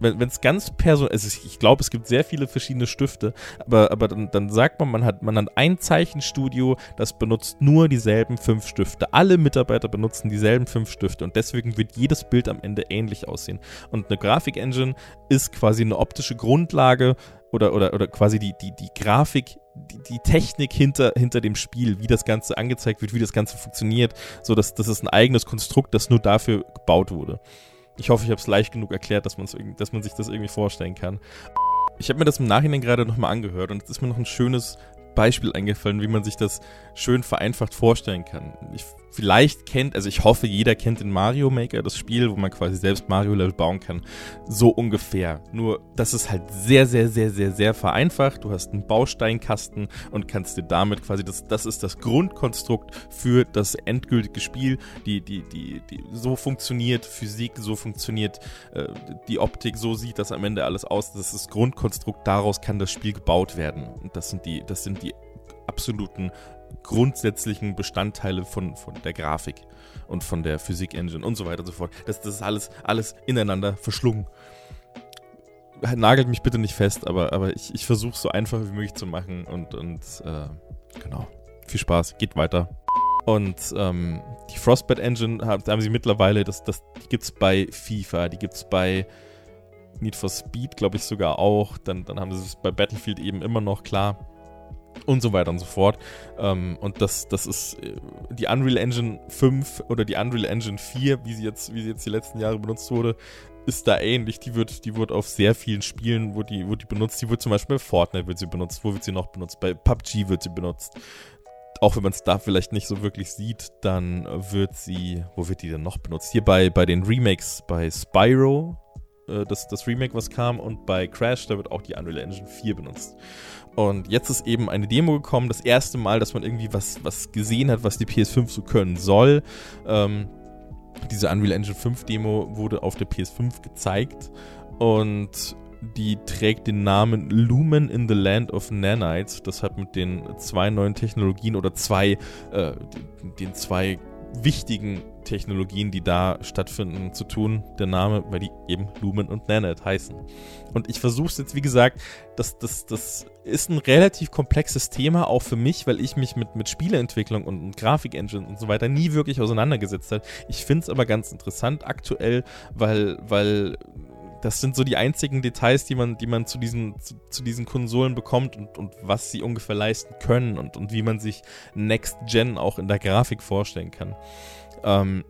wenn es ganz personell, also ich glaube, es gibt sehr viele verschiedene Stifte, aber, aber dann, dann sagt man, man hat, man hat ein Zeichenstudio, das benutzt nur dieselben fünf Stifte. Alle Mitarbeiter benutzen dieselben fünf Stifte und deswegen wird jedes Bild am Ende ähnlich aussehen. Und eine Grafik-Engine ist quasi eine optische Grundlage oder, oder, oder quasi die, die, die Grafik, die, die Technik hinter, hinter dem Spiel, wie das Ganze angezeigt wird, wie das Ganze funktioniert, so dass das ist ein eigenes Konstrukt, das nur dafür gebaut wurde. Ich hoffe, ich habe es leicht genug erklärt, dass, dass man sich das irgendwie vorstellen kann. Ich habe mir das im Nachhinein gerade nochmal angehört und es ist mir noch ein schönes Beispiel eingefallen, wie man sich das schön vereinfacht vorstellen kann. Ich vielleicht kennt, also ich hoffe, jeder kennt den Mario Maker, das Spiel, wo man quasi selbst Mario-Level bauen kann. So ungefähr. Nur, das ist halt sehr, sehr, sehr, sehr, sehr vereinfacht. Du hast einen Bausteinkasten und kannst dir damit quasi, das, das ist das Grundkonstrukt für das endgültige Spiel. Die, die, die, die, so funktioniert Physik, so funktioniert äh, die Optik, so sieht das am Ende alles aus. Das ist das Grundkonstrukt, daraus kann das Spiel gebaut werden. Und das sind die, das sind die absoluten grundsätzlichen Bestandteile von, von der Grafik und von der Physik-Engine und so weiter und so fort. Das, das ist alles, alles ineinander verschlungen. Nagelt mich bitte nicht fest, aber, aber ich, ich versuche es so einfach wie möglich zu machen und, und äh, genau. Viel Spaß, geht weiter. Und ähm, die Frostbite Engine haben, haben sie mittlerweile, das, das, die gibt es bei FIFA, die gibt es bei Need for Speed, glaube ich sogar auch. Dann, dann haben sie es bei Battlefield eben immer noch, klar und so weiter und so fort. Ähm, und das, das ist äh, die Unreal Engine 5 oder die Unreal Engine 4, wie sie jetzt, wie sie jetzt die letzten Jahre benutzt wurde, ist da ähnlich. Die wird, die wird auf sehr vielen Spielen, wo die, wo die benutzt. Die wird zum Beispiel bei Fortnite wird sie benutzt. Wo wird sie noch benutzt? Bei PUBG wird sie benutzt. Auch wenn man es da vielleicht nicht so wirklich sieht, dann wird sie, wo wird die denn noch benutzt? Hier bei, bei den Remakes, bei Spyro, äh, das, das Remake, was kam, und bei Crash, da wird auch die Unreal Engine 4 benutzt. Und jetzt ist eben eine Demo gekommen, das erste Mal, dass man irgendwie was, was gesehen hat, was die PS5 so können soll. Ähm, diese Unreal Engine 5 Demo wurde auf der PS5 gezeigt und die trägt den Namen Lumen in the Land of Nanites. Das hat mit den zwei neuen Technologien oder zwei, äh, den zwei wichtigen Technologien, die da stattfinden, zu tun. Der Name, weil die eben Lumen und Nanite heißen. Und ich versuche es jetzt, wie gesagt, das, das, das ist ein relativ komplexes Thema, auch für mich, weil ich mich mit, mit Spieleentwicklung und, und Grafik-Engine und so weiter nie wirklich auseinandergesetzt habe. Ich finde es aber ganz interessant aktuell, weil, weil das sind so die einzigen Details, die man, die man zu diesen, zu, zu, diesen Konsolen bekommt und, und was sie ungefähr leisten können und, und wie man sich Next Gen auch in der Grafik vorstellen kann. Ähm,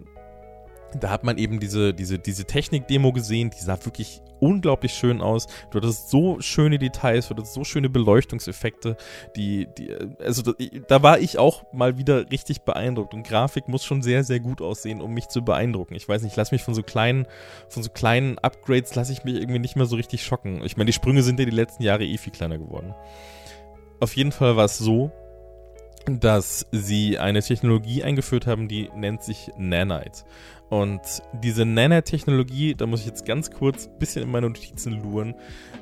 da hat man eben diese, diese, diese Technik-Demo gesehen, die sah wirklich unglaublich schön aus. Du hattest so schöne Details, du hattest so schöne Beleuchtungseffekte, die, die, also da, da war ich auch mal wieder richtig beeindruckt. Und Grafik muss schon sehr, sehr gut aussehen, um mich zu beeindrucken. Ich weiß nicht, lass mich von so kleinen, von so kleinen Upgrades lasse ich mich irgendwie nicht mehr so richtig schocken. Ich meine, die Sprünge sind ja die letzten Jahre eh viel kleiner geworden. Auf jeden Fall war es so, dass sie eine Technologie eingeführt haben, die nennt sich Nanite. Und diese Nanotechnologie, da muss ich jetzt ganz kurz ein bisschen in meine Notizen luren,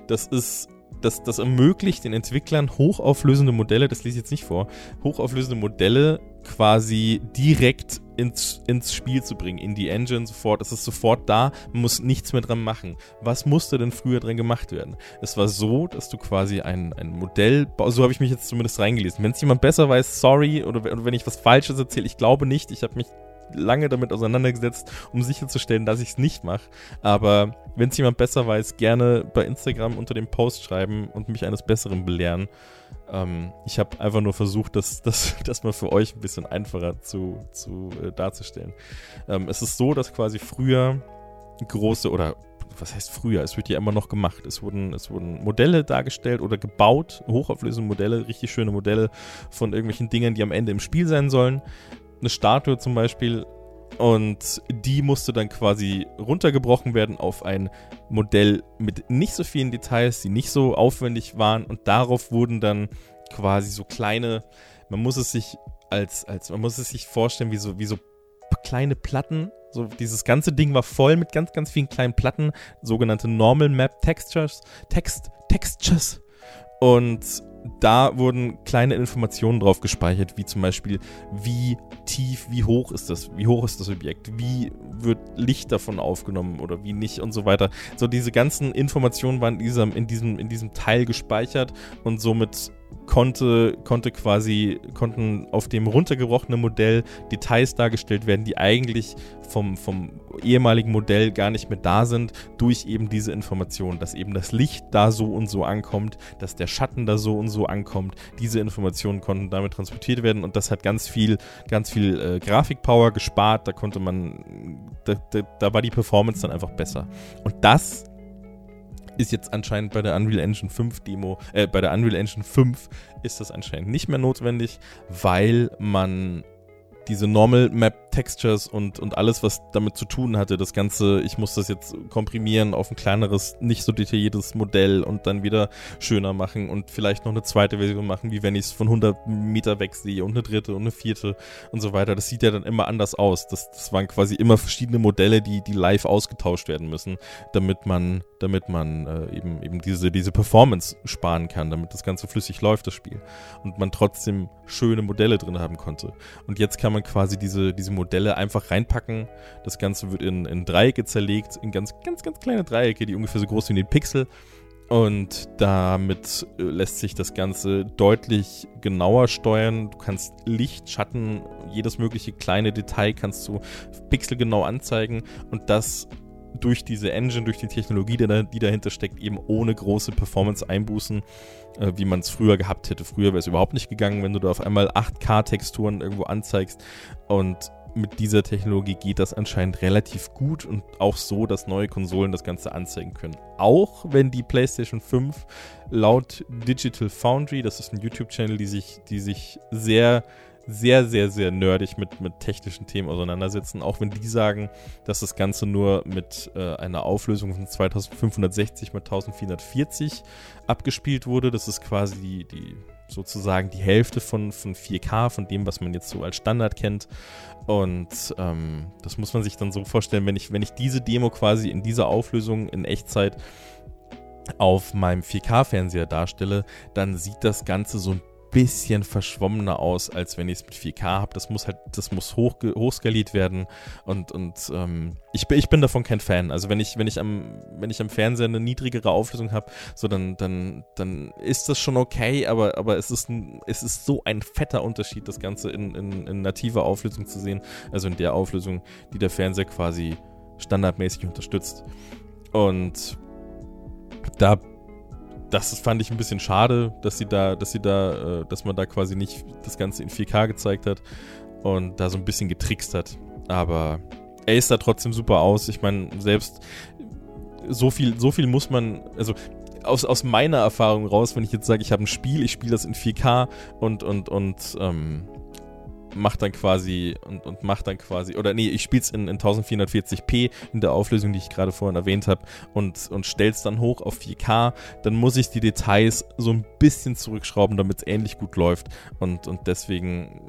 das ist das, das ermöglicht den Entwicklern hochauflösende Modelle, das lese ich jetzt nicht vor, hochauflösende Modelle quasi direkt ins, ins Spiel zu bringen, in die Engine sofort. Es ist sofort da, man muss nichts mehr dran machen. Was musste denn früher dran gemacht werden? Es war so, dass du quasi ein, ein Modell, so habe ich mich jetzt zumindest reingelesen. Wenn es jemand besser weiß, sorry, oder wenn ich was Falsches erzähle, ich glaube nicht, ich habe mich lange damit auseinandergesetzt, um sicherzustellen, dass ich es nicht mache. Aber wenn es jemand besser weiß, gerne bei Instagram unter dem Post schreiben und mich eines Besseren belehren. Ähm, ich habe einfach nur versucht, das, das, das mal für euch ein bisschen einfacher zu, zu äh, darzustellen. Ähm, es ist so, dass quasi früher große oder was heißt früher? Es wird ja immer noch gemacht. Es wurden, es wurden Modelle dargestellt oder gebaut, hochauflösende Modelle, richtig schöne Modelle von irgendwelchen Dingen, die am Ende im Spiel sein sollen eine Statue zum Beispiel Und die musste dann quasi runtergebrochen werden auf ein Modell mit nicht so vielen Details, die nicht so aufwendig waren. Und darauf wurden dann quasi so kleine, man muss es sich als, als man muss es sich vorstellen, wie so, wie so kleine Platten. So, dieses ganze Ding war voll mit ganz, ganz vielen kleinen Platten, sogenannte Normal Map Textures, Text, Textures. Und da wurden kleine Informationen drauf gespeichert, wie zum Beispiel, wie tief, wie hoch ist das, wie hoch ist das Objekt, wie wird Licht davon aufgenommen oder wie nicht und so weiter. So diese ganzen Informationen waren in diesem, in diesem, in diesem Teil gespeichert und somit konnte, konnte quasi, konnten auf dem runtergebrochenen Modell Details dargestellt werden, die eigentlich vom, vom ehemaligen Modell gar nicht mehr da sind, durch eben diese Informationen, dass eben das Licht da so und so ankommt, dass der Schatten da so und so ankommt. Diese Informationen konnten damit transportiert werden und das hat ganz viel, ganz viel äh, Grafikpower gespart. Da konnte man, da, da, da war die Performance dann einfach besser. Und das ist jetzt anscheinend bei der Unreal Engine 5 Demo, äh, bei der Unreal Engine 5 ist das anscheinend nicht mehr notwendig, weil man diese Normal Map Textures und, und alles, was damit zu tun hatte, das Ganze, ich muss das jetzt komprimieren auf ein kleineres, nicht so detailliertes Modell und dann wieder schöner machen und vielleicht noch eine zweite Version machen, wie wenn ich es von 100 Meter weg sehe und eine dritte und eine vierte und so weiter. Das sieht ja dann immer anders aus. Das, das waren quasi immer verschiedene Modelle, die, die live ausgetauscht werden müssen, damit man, damit man äh, eben, eben diese, diese Performance sparen kann, damit das Ganze flüssig läuft, das Spiel. Und man trotzdem schöne Modelle drin haben konnte. Und jetzt kann man quasi diese, diese Modelle einfach reinpacken. Das Ganze wird in, in Dreiecke zerlegt, in ganz, ganz, ganz kleine Dreiecke, die ungefähr so groß sind wie ein Pixel. Und damit äh, lässt sich das Ganze deutlich genauer steuern. Du kannst Licht, Schatten, jedes mögliche kleine Detail kannst du pixelgenau anzeigen. Und das durch diese Engine, durch die Technologie, die dahinter steckt, eben ohne große Performance-Einbußen, äh, wie man es früher gehabt hätte. Früher wäre es überhaupt nicht gegangen, wenn du da auf einmal 8K-Texturen irgendwo anzeigst. Und mit dieser Technologie geht das anscheinend relativ gut und auch so, dass neue Konsolen das Ganze anzeigen können. Auch wenn die PlayStation 5 laut Digital Foundry, das ist ein YouTube-Channel, die sich, die sich sehr sehr, sehr, sehr nerdig mit, mit technischen Themen auseinandersetzen, auch wenn die sagen, dass das Ganze nur mit äh, einer Auflösung von 2560 mit 1440 abgespielt wurde. Das ist quasi die, die sozusagen die Hälfte von, von 4K, von dem, was man jetzt so als Standard kennt. Und ähm, das muss man sich dann so vorstellen, wenn ich, wenn ich diese Demo quasi in dieser Auflösung in Echtzeit auf meinem 4K-Fernseher darstelle, dann sieht das Ganze so ein bisschen verschwommener aus, als wenn ich es mit 4K habe. Das muss halt, das muss hoch, hochskaliert werden und, und ähm, ich, bin, ich bin davon kein Fan. Also wenn ich, wenn ich am, wenn ich am Fernseher eine niedrigere Auflösung habe, so dann, dann, dann ist das schon okay, aber, aber es ist es ist so ein fetter Unterschied, das Ganze in, in, in nativer Auflösung zu sehen. Also in der Auflösung, die der Fernseher quasi standardmäßig unterstützt. Und da das fand ich ein bisschen schade, dass sie da, dass sie da, äh, dass man da quasi nicht das Ganze in 4K gezeigt hat und da so ein bisschen getrickst hat. Aber er ist da trotzdem super aus. Ich meine, selbst so viel, so viel muss man, also aus, aus meiner Erfahrung raus, wenn ich jetzt sage, ich habe ein Spiel, ich spiele das in 4K und, und, und ähm, macht dann quasi und, und macht dann quasi, oder nee, ich spiele es in, in 1440p in der Auflösung, die ich gerade vorhin erwähnt habe und, und es dann hoch auf 4K, dann muss ich die Details so ein bisschen zurückschrauben, damit es ähnlich gut läuft und, und deswegen,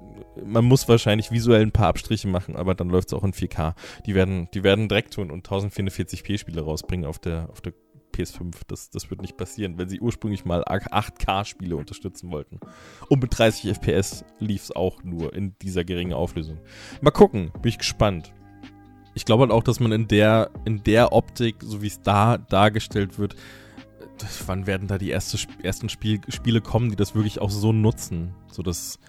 man muss wahrscheinlich visuell ein paar Abstriche machen, aber dann läuft es auch in 4K. Die werden, die werden direkt tun und 1440p Spiele rausbringen auf der, auf der PS5. Das, das wird nicht passieren, wenn sie ursprünglich mal 8K-Spiele unterstützen wollten. Und mit 30 FPS lief es auch nur in dieser geringen Auflösung. Mal gucken, bin ich gespannt. Ich glaube halt auch, dass man in der, in der Optik, so wie es da dargestellt wird, wann werden da die erste, ersten Spiel, Spiele kommen, die das wirklich auch so nutzen? So das,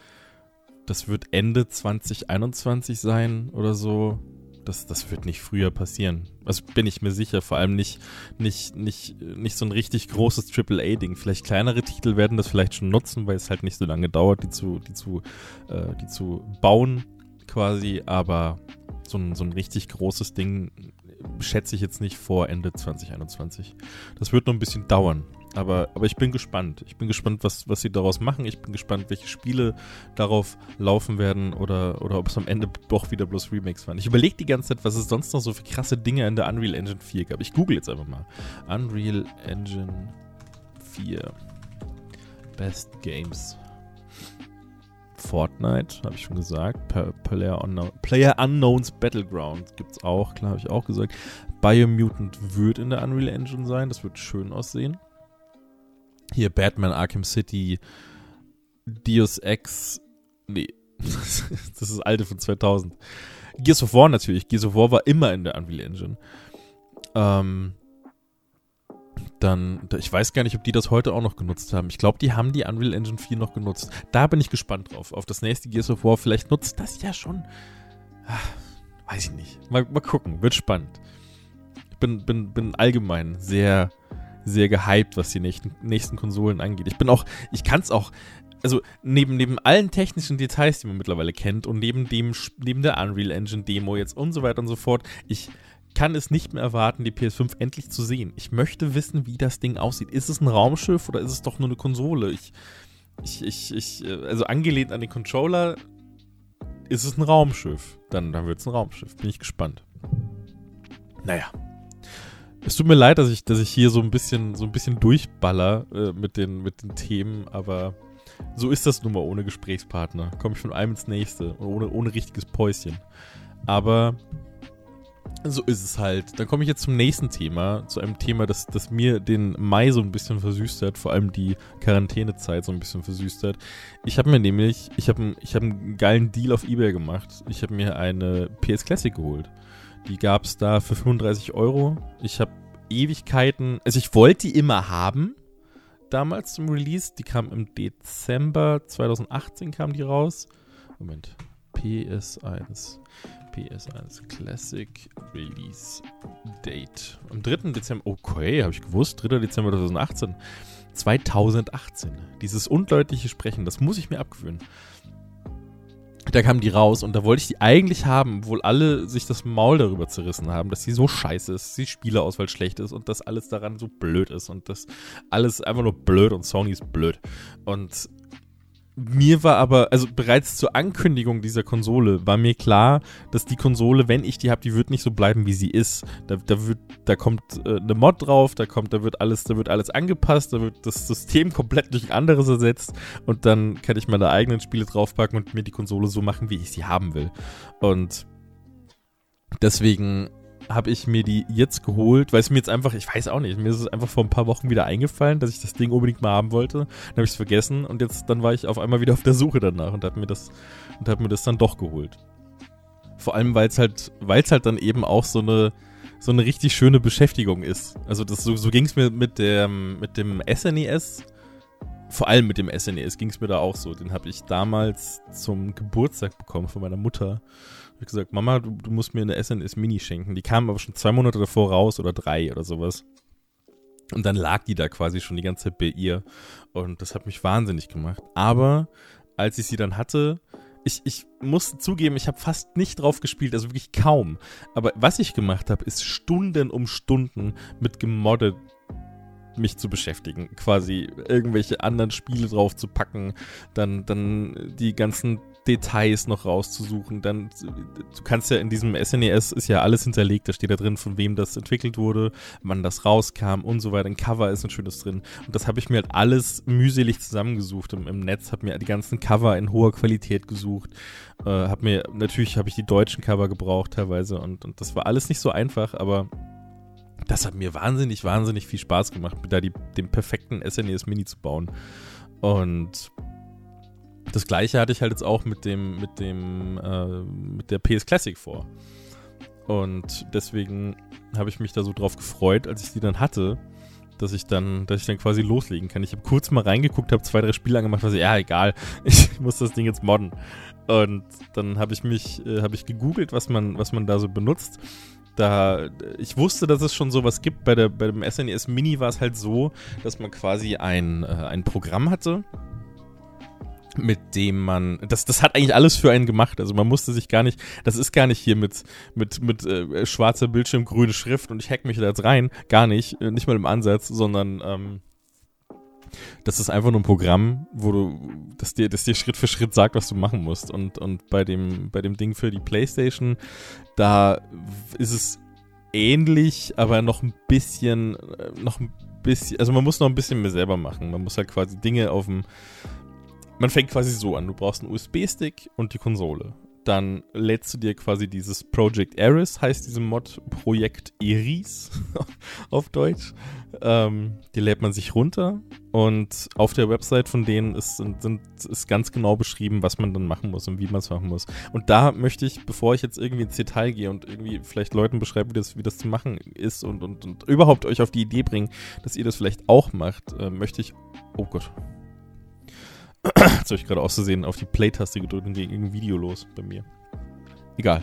das wird Ende 2021 sein oder so. Das, das wird nicht früher passieren. Also bin ich mir sicher. Vor allem nicht, nicht, nicht, nicht so ein richtig großes AAA-Ding. Vielleicht kleinere Titel werden das vielleicht schon nutzen, weil es halt nicht so lange dauert, die zu, die zu, äh, die zu bauen quasi. Aber so ein, so ein richtig großes Ding schätze ich jetzt nicht vor Ende 2021. Das wird noch ein bisschen dauern. Aber, aber ich bin gespannt. Ich bin gespannt, was, was sie daraus machen. Ich bin gespannt, welche Spiele darauf laufen werden oder, oder ob es am Ende doch wieder bloß Remakes waren. Ich überlege die ganze Zeit, was es sonst noch so für krasse Dinge in der Unreal Engine 4 gab. Ich google jetzt einfach mal. Unreal Engine 4. Best Games. Fortnite, habe ich schon gesagt. Player, Unknown, Player Unknowns Battleground gibt es auch, klar, habe ich auch gesagt. Biomutant wird in der Unreal Engine sein, das wird schön aussehen. Hier Batman Arkham City, Deus Ex, nee, das ist das alte von 2000. Gears of War natürlich, Gears of War war immer in der Unreal Engine. Ähm, dann, ich weiß gar nicht, ob die das heute auch noch genutzt haben. Ich glaube, die haben die Unreal Engine 4 noch genutzt. Da bin ich gespannt drauf. Auf das nächste Gears of War. Vielleicht nutzt das ja schon. Ach, weiß ich nicht. Mal, mal gucken. Wird spannend. Ich bin, bin, bin allgemein sehr, sehr gehypt, was die nächsten, nächsten Konsolen angeht. Ich bin auch, ich kann es auch, also neben, neben allen technischen Details, die man mittlerweile kennt und neben dem, neben der Unreal Engine Demo jetzt und so weiter und so fort, ich kann es nicht mehr erwarten, die PS5 endlich zu sehen. Ich möchte wissen, wie das Ding aussieht. Ist es ein Raumschiff oder ist es doch nur eine Konsole? Ich, ich, ich, ich äh, also angelehnt an den Controller, ist es ein Raumschiff. Dann, dann wird es ein Raumschiff. Bin ich gespannt. Naja. Es tut mir leid, dass ich, dass ich hier so ein bisschen, so ein bisschen durchballer äh, mit, den, mit den Themen, aber so ist das nun mal ohne Gesprächspartner. Komme ich von einem ins nächste und ohne, ohne richtiges Päuschen. Aber so ist es halt. Dann komme ich jetzt zum nächsten Thema, zu einem Thema, das, das mir den Mai so ein bisschen versüßt hat, vor allem die Quarantänezeit so ein bisschen versüßt hat. Ich habe mir nämlich, ich habe ich hab einen geilen Deal auf Ebay gemacht. Ich habe mir eine PS Classic geholt. Die gab es da für 35 Euro. Ich habe Ewigkeiten, also ich wollte die immer haben, damals zum Release. Die kam im Dezember 2018 kam die raus. Moment, PS1. PS1 Classic Release Date. Am 3. Dezember, okay, habe ich gewusst, 3. Dezember 2018. 2018. Dieses undeutliche Sprechen, das muss ich mir abgewöhnen. Da kam die raus und da wollte ich die eigentlich haben, obwohl alle sich das Maul darüber zerrissen haben, dass sie so scheiße ist, die Spieleauswahl schlecht ist und dass alles daran so blöd ist und dass alles einfach nur blöd und Sony ist blöd. Und mir war aber, also bereits zur Ankündigung dieser Konsole war mir klar, dass die Konsole, wenn ich die habe, die wird nicht so bleiben, wie sie ist. Da, da wird, da kommt äh, eine Mod drauf, da kommt, da wird alles, da wird alles angepasst, da wird das System komplett durch ein anderes ersetzt und dann kann ich meine eigenen Spiele draufpacken und mir die Konsole so machen, wie ich sie haben will. Und deswegen habe ich mir die jetzt geholt, weil es mir jetzt einfach, ich weiß auch nicht, mir ist es einfach vor ein paar Wochen wieder eingefallen, dass ich das Ding unbedingt mal haben wollte. Dann habe ich es vergessen und jetzt dann war ich auf einmal wieder auf der Suche danach und habe mir das und habe mir das dann doch geholt. Vor allem, weil es halt, weil es halt dann eben auch so eine so eine richtig schöne Beschäftigung ist. Also das so, so ging es mir mit dem mit dem SNES vor allem mit dem SNES ging es mir da auch so. Den habe ich damals zum Geburtstag bekommen von meiner Mutter habe gesagt, Mama, du, du, musst mir eine SNS Mini schenken. Die kam aber schon zwei Monate davor raus oder drei oder sowas. Und dann lag die da quasi schon die ganze Zeit bei ihr. Und das hat mich wahnsinnig gemacht. Aber als ich sie dann hatte, ich, ich muss zugeben, ich habe fast nicht drauf gespielt, also wirklich kaum. Aber was ich gemacht habe, ist Stunden um Stunden mit gemoddet mich zu beschäftigen, quasi irgendwelche anderen Spiele drauf zu packen, dann, dann die ganzen Details noch rauszusuchen. Dann, du kannst ja in diesem SNES e ist ja alles hinterlegt, da steht da drin, von wem das entwickelt wurde, wann das rauskam und so weiter. Ein Cover ist ein schönes drin. Und das habe ich mir halt alles mühselig zusammengesucht im, im Netz, habe mir die ganzen Cover in hoher Qualität gesucht. Äh, habe mir, natürlich habe ich die deutschen Cover gebraucht teilweise und, und das war alles nicht so einfach, aber das hat mir wahnsinnig, wahnsinnig viel Spaß gemacht, da die, den perfekten SNES e Mini zu bauen. Und das gleiche hatte ich halt jetzt auch mit dem, mit dem, äh, mit der PS Classic vor. Und deswegen habe ich mich da so drauf gefreut, als ich die dann hatte, dass ich dann, dass ich dann quasi loslegen kann. Ich habe kurz mal reingeguckt, habe zwei, drei Spiele angemacht, was ja egal, ich muss das Ding jetzt modden. Und dann habe ich mich, äh, habe ich gegoogelt, was man, was man da so benutzt. Da, ich wusste, dass es schon sowas gibt. Bei, der, bei dem SNES e Mini war es halt so, dass man quasi ein, äh, ein Programm hatte, mit dem man, das, das hat eigentlich alles für einen gemacht. Also man musste sich gar nicht, das ist gar nicht hier mit, mit, mit äh, schwarzer Bildschirm, grüne Schrift und ich hack mich da jetzt rein. Gar nicht, äh, nicht mal im Ansatz, sondern ähm, Das ist einfach nur ein Programm, wo du, das dir, das dir Schritt für Schritt sagt, was du machen musst. Und, und bei dem, bei dem Ding für die Playstation, da ist es ähnlich, aber noch ein bisschen, äh, noch ein bisschen, also man muss noch ein bisschen mehr selber machen. Man muss halt quasi Dinge auf dem, man fängt quasi so an. Du brauchst einen USB-Stick und die Konsole dann lädst du dir quasi dieses Project Eris, heißt diesem Mod Projekt Eris auf Deutsch. Ähm, die lädt man sich runter und auf der Website von denen ist, sind, ist ganz genau beschrieben, was man dann machen muss und wie man es machen muss. Und da möchte ich, bevor ich jetzt irgendwie ins Detail gehe und irgendwie vielleicht Leuten beschreibe, wie das, wie das zu machen ist und, und, und überhaupt euch auf die Idee bringen, dass ihr das vielleicht auch macht, äh, möchte ich. Oh Gott, Jetzt habe ich gerade auszusehen auf die Play-Taste gedrückt und ging irgendein Video los bei mir. Egal.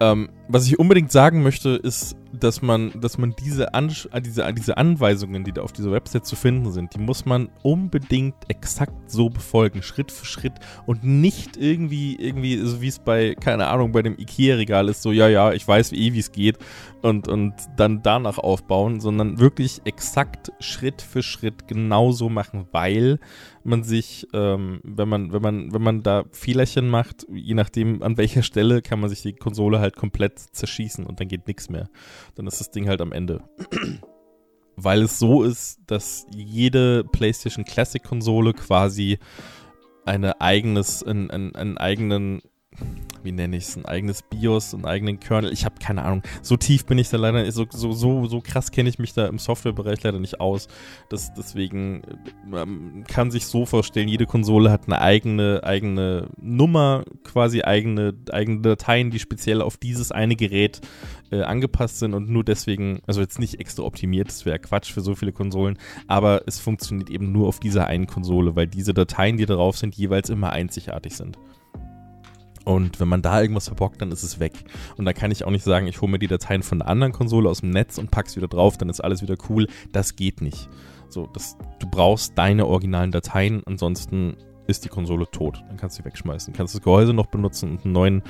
Ähm, was ich unbedingt sagen möchte, ist, dass man, dass man diese, An äh, diese, diese Anweisungen, die da auf dieser Website zu finden sind, die muss man unbedingt exakt so befolgen, Schritt für Schritt und nicht irgendwie, irgendwie, so wie es bei, keine Ahnung, bei dem Ikea-Regal ist, so, ja, ja, ich weiß eh, wie es geht und, und dann danach aufbauen, sondern wirklich exakt Schritt für Schritt genauso machen, weil man sich, ähm, wenn man, wenn man, wenn man da Fehlerchen macht, je nachdem an welcher Stelle, kann man sich die Konsole halt komplett zerschießen und dann geht nichts mehr. Dann ist das Ding halt am Ende. Weil es so ist, dass jede PlayStation Classic Konsole quasi eine eigenes, einen, einen, einen eigenen wie nenne ich es, ein eigenes BIOS, einen eigenen Kernel. Ich habe keine Ahnung. So tief bin ich da leider, so, so, so, so krass kenne ich mich da im Softwarebereich leider nicht aus. Das, deswegen man kann sich so vorstellen, jede Konsole hat eine eigene, eigene Nummer, quasi eigene, eigene Dateien, die speziell auf dieses eine Gerät äh, angepasst sind und nur deswegen, also jetzt nicht extra optimiert, das wäre Quatsch für so viele Konsolen, aber es funktioniert eben nur auf dieser einen Konsole, weil diese Dateien, die darauf sind, jeweils immer einzigartig sind. Und wenn man da irgendwas verbockt, dann ist es weg. Und da kann ich auch nicht sagen, ich hole mir die Dateien von einer anderen Konsole aus dem Netz und pack's wieder drauf, dann ist alles wieder cool. Das geht nicht. So, das, du brauchst deine originalen Dateien, ansonsten ist die Konsole tot. Dann kannst du sie wegschmeißen. Kannst das Gehäuse noch benutzen und einen neuen,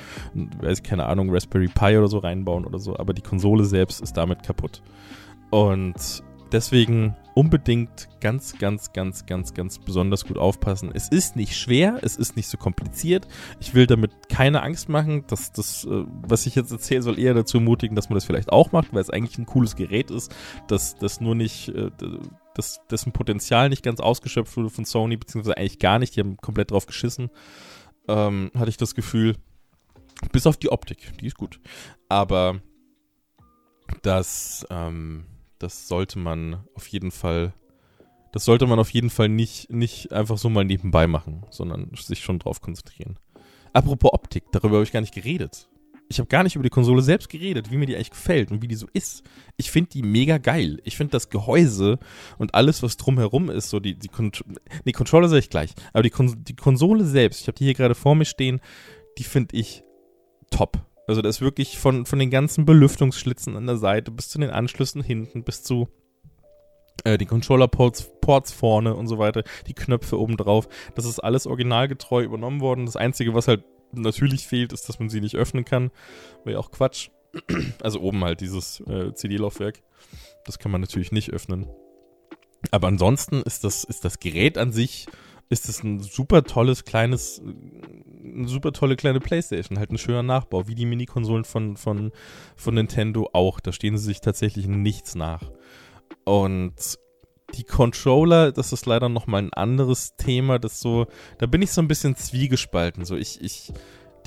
weiß keine Ahnung, Raspberry Pi oder so reinbauen oder so, aber die Konsole selbst ist damit kaputt. Und Deswegen unbedingt ganz, ganz, ganz, ganz, ganz besonders gut aufpassen. Es ist nicht schwer, es ist nicht so kompliziert. Ich will damit keine Angst machen, dass das, äh, was ich jetzt erzähle, soll eher dazu ermutigen, dass man das vielleicht auch macht, weil es eigentlich ein cooles Gerät ist, dass das nur nicht, äh, dass dessen Potenzial nicht ganz ausgeschöpft wurde von Sony, beziehungsweise eigentlich gar nicht. Die haben komplett drauf geschissen, ähm, hatte ich das Gefühl. Bis auf die Optik, die ist gut. Aber das, ähm, das sollte man auf jeden Fall, das sollte man auf jeden Fall nicht, nicht einfach so mal nebenbei machen, sondern sich schon drauf konzentrieren. Apropos Optik, darüber habe ich gar nicht geredet. Ich habe gar nicht über die Konsole selbst geredet, wie mir die eigentlich gefällt und wie die so ist. Ich finde die mega geil. Ich finde das Gehäuse und alles, was drumherum ist, so die, die Con nee, Controller sage ich gleich, aber die, Kon die Konsole selbst, ich habe die hier gerade vor mir stehen, die finde ich top. Also das ist wirklich von, von den ganzen Belüftungsschlitzen an der Seite bis zu den Anschlüssen hinten, bis zu äh, die Controller-Ports Ports vorne und so weiter, die Knöpfe oben drauf. Das ist alles originalgetreu übernommen worden. Das Einzige, was halt natürlich fehlt, ist, dass man sie nicht öffnen kann. Wäre ja auch Quatsch. Also oben halt dieses äh, CD-Laufwerk. Das kann man natürlich nicht öffnen. Aber ansonsten ist das, ist das Gerät an sich ist es ein super tolles kleines, eine super tolle kleine Playstation, halt ein schöner Nachbau, wie die Mini-Konsolen von, von, von Nintendo auch. Da stehen sie sich tatsächlich nichts nach. Und die Controller, das ist leider nochmal ein anderes Thema, das so, da bin ich so ein bisschen zwiegespalten. So, ich, ich,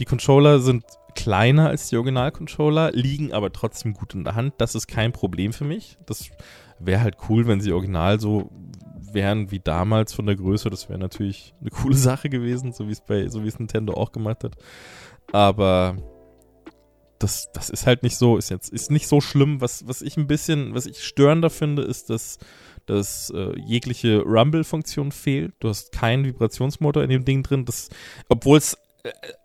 die Controller sind kleiner als die Original-Controller, liegen aber trotzdem gut in der Hand. Das ist kein Problem für mich. Das wäre halt cool, wenn sie original so wären wie damals von der Größe, das wäre natürlich eine coole Sache gewesen, so wie es bei, so wie es Nintendo auch gemacht hat. Aber das, das ist halt nicht so, ist jetzt, ist nicht so schlimm. Was, was ich ein bisschen, was ich störender finde, ist, dass, dass äh, jegliche Rumble-Funktion fehlt. Du hast keinen Vibrationsmotor in dem Ding drin, obwohl es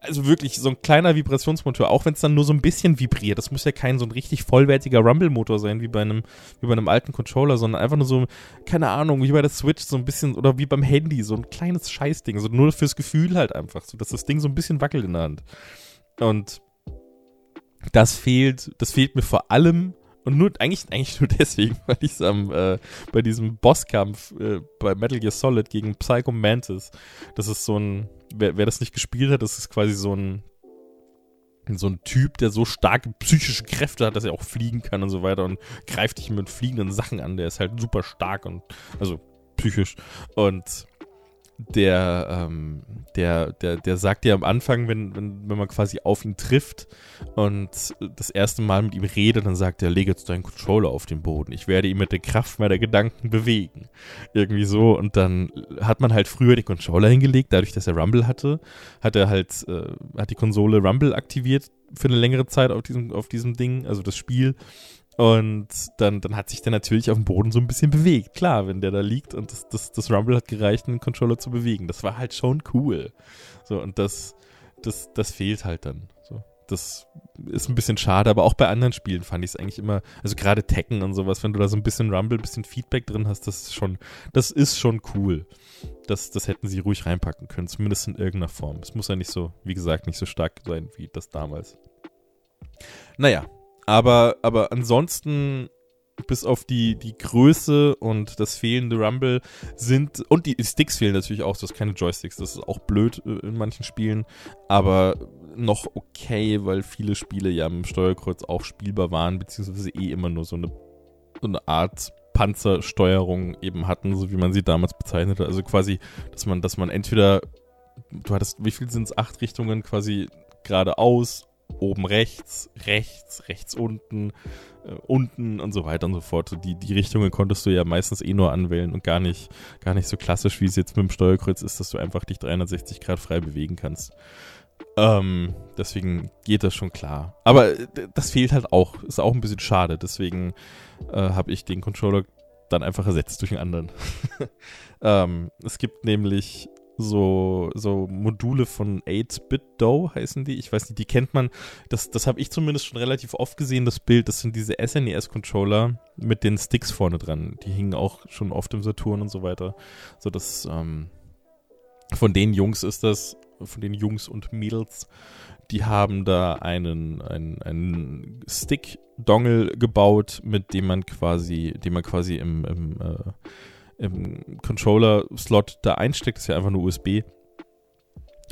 also wirklich so ein kleiner Vibrationsmotor, auch wenn es dann nur so ein bisschen vibriert. Das muss ja kein so ein richtig vollwertiger Rumble-Motor sein, wie bei einem, wie bei einem alten Controller, sondern einfach nur so, keine Ahnung, wie bei der Switch so ein bisschen, oder wie beim Handy, so ein kleines Scheißding, so nur fürs Gefühl halt einfach, so dass das Ding so ein bisschen wackelt in der Hand. Und das fehlt, das fehlt mir vor allem Und nur, eigentlich, eigentlich nur deswegen, weil ich es äh, bei diesem Bosskampf äh, bei Metal Gear Solid gegen Psycho Mantis, das ist so ein, wer, wer das nicht gespielt hat, das ist quasi so ein, so ein Typ, der so starke psychische Kräfte hat, dass er auch fliegen kann und so weiter und greift dich mit fliegenden Sachen an. Der ist halt super stark und, also psychisch. Und der, ähm, der, der, der sagt ja am Anfang, wenn, wenn, wenn man quasi auf ihn trifft und das erste Mal mit ihm redet, dann sagt er, lege jetzt deinen Controller auf den Boden. Ich werde ihn mit der Kraft meiner Gedanken bewegen. Irgendwie so. Und dann hat man halt früher den Controller hingelegt, dadurch, dass er Rumble hatte, hat er halt, äh, hat die Konsole Rumble aktiviert für eine längere Zeit auf diesem, auf diesem Ding, also das Spiel. Und dann, dann hat sich der natürlich auf dem Boden so ein bisschen bewegt. Klar, wenn der da liegt und das, das, das Rumble hat gereicht, den Controller zu bewegen. Das war halt schon cool. So, und das, das, das fehlt halt dann. So. Das ist ein bisschen schade, aber auch bei anderen Spielen fand ich es eigentlich immer, also gerade Tekken und sowas, wenn du da so ein bisschen Rumble, ein bisschen Feedback drin hast, das ist schon, das ist schon cool. Das, das hätten sie ruhig reinpacken können, zumindest in irgendeiner Form. Es muss ja nicht so, wie gesagt, nicht so stark sein wie das damals. Naja, aber, aber ansonsten, bis auf die, die Größe und das fehlende Rumble sind, und die Sticks fehlen natürlich auch, das ist keine Joysticks, das ist auch blöd äh, in manchen Spielen, aber noch okay, weil viele Spiele ja im Steuerkreuz auch spielbar waren, beziehungsweise eh immer nur so eine, so eine Art Panzersteuerung eben hatten, so wie man sie damals bezeichnete. Also quasi, dass man, dass man entweder, du hattest, wie viel sind es? Acht Richtungen quasi geradeaus oben rechts, rechts, rechts unten, äh, unten und so weiter und so fort. Die, die Richtungen konntest du ja meistens eh nur anwählen und gar nicht, gar nicht so klassisch, wie es jetzt mit dem Steuerkreuz ist, dass du einfach dich 360 Grad frei bewegen kannst. Ähm, deswegen geht das schon klar. Aber äh, das fehlt halt auch. Ist auch ein bisschen schade. Deswegen äh, habe ich den Controller dann einfach ersetzt durch einen anderen. ähm, es gibt nämlich so, so Module von 8-Bit-Do heißen die. Ich weiß nicht, die kennt man. Das, das habe ich zumindest schon relativ oft gesehen, das Bild. Das sind diese SNES-Controller mit den Sticks vorne dran. Die hingen auch schon oft im Saturn und so weiter. So, das, ähm, von den Jungs ist das, von den Jungs und Mädels, die haben da einen, einen, einen Stick-Dongle gebaut, mit dem man quasi, den man quasi im, im äh, im Controller-Slot da einsteckt, ist ja einfach nur USB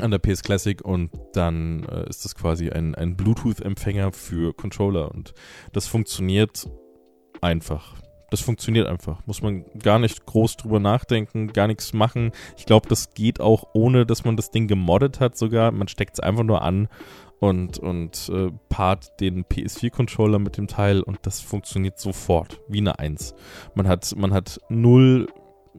an der PS Classic und dann äh, ist das quasi ein, ein Bluetooth-Empfänger für Controller und das funktioniert einfach. Das funktioniert einfach. Muss man gar nicht groß drüber nachdenken, gar nichts machen. Ich glaube, das geht auch ohne, dass man das Ding gemoddet hat sogar. Man steckt es einfach nur an und, und äh, paart den PS4-Controller mit dem Teil und das funktioniert sofort, wie eine 1. Man hat, man hat null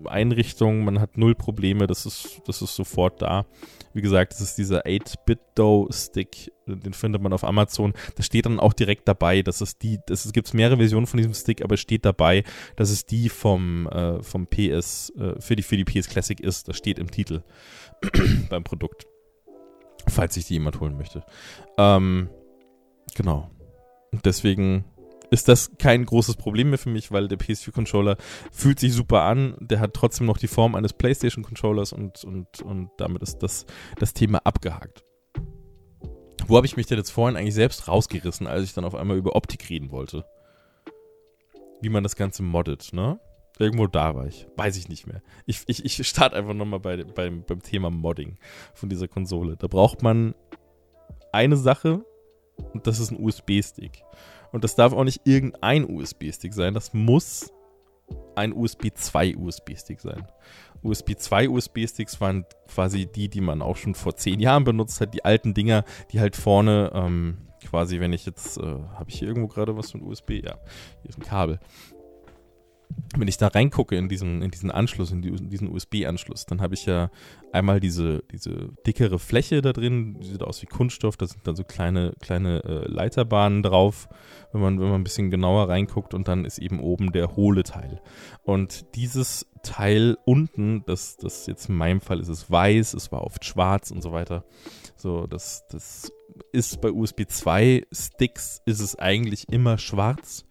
Einrichtungen, man hat null Probleme, das ist, das ist sofort da. Wie gesagt, das ist dieser 8-Bit-Do-Stick, den findet man auf Amazon. Da steht dann auch direkt dabei, dass es die, es gibt mehrere Versionen von diesem Stick, aber es steht dabei, dass es die vom, äh, vom PS, äh, für, die, für die PS Classic ist. Das steht im Titel beim Produkt falls sich die jemand holen möchte. Ähm, genau. Deswegen ist das kein großes Problem mehr für mich, weil der PS4-Controller fühlt sich super an. Der hat trotzdem noch die Form eines PlayStation-Controllers und, und, und damit ist das, das Thema abgehakt. Wo habe ich mich denn jetzt vorhin eigentlich selbst rausgerissen, als ich dann auf einmal über Optik reden wollte? Wie man das Ganze moddet, ne? Irgendwo da war ich. Weiß ich nicht mehr. Ich, ich, ich starte einfach nochmal bei, beim, beim Thema Modding von dieser Konsole. Da braucht man eine Sache und das ist ein USB-Stick. Und das darf auch nicht irgendein USB-Stick sein. Das muss ein USB 2 USB-Stick sein. USB 2 USB-Sticks waren quasi die, die man auch schon vor zehn Jahren benutzt hat. Die alten Dinger, die halt vorne ähm, quasi, wenn ich jetzt, äh, habe ich hier irgendwo gerade was von USB? Ja, hier ist ein Kabel wenn ich da reingucke in diesen, in diesen Anschluss, in, die, in diesen USB-Anschluss, dann habe ich ja einmal diese, diese dickere Fläche da drin, die sieht aus wie Kunststoff, da sind dann so kleine, kleine äh, Leiterbahnen drauf, wenn man, wenn man ein bisschen genauer reinguckt und dann ist eben oben der hohle Teil. Und dieses Teil unten, das, das jetzt in meinem Fall ist es weiß, es war oft schwarz und so weiter. So, das, das ist bei USB 2 Sticks ist es eigentlich immer schwarz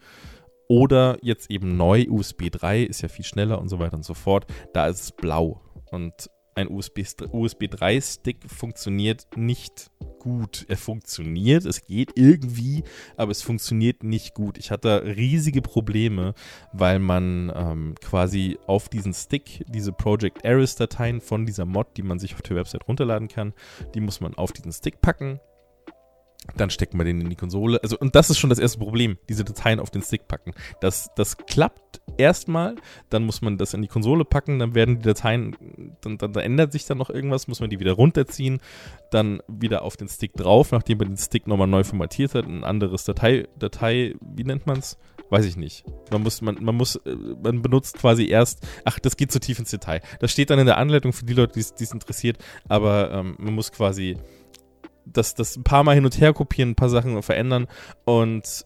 oder jetzt eben neu, USB 3 ist ja viel schneller und so weiter und so fort. Da ist es blau. Und ein USB, USB 3 Stick funktioniert nicht gut. Er funktioniert, es geht irgendwie, aber es funktioniert nicht gut. Ich hatte riesige Probleme, weil man ähm, quasi auf diesen Stick diese Project Aris-Dateien von dieser Mod, die man sich auf der Website runterladen kann, die muss man auf diesen Stick packen dann steckt man den in die Konsole. Also, und das ist schon das erste Problem, diese Dateien auf den Stick packen. Das, das klappt erstmal, dann muss man das in die Konsole packen, dann werden die Dateien, dann, dann da ändert sich dann noch irgendwas, muss man die wieder runterziehen, dann wieder auf den Stick drauf, nachdem man den Stick nochmal neu formatiert hat, ein anderes Datei, Datei, wie nennt man es? Weiß ich nicht. Man muss, man, man muss, äh, man benutzt quasi erst, ach, das geht zu tief ins Detail. Das steht dann in der Anleitung für die Leute, die es interessiert, aber ähm, man muss quasi das, das ein paar Mal hin und her kopieren, ein paar Sachen verändern. Und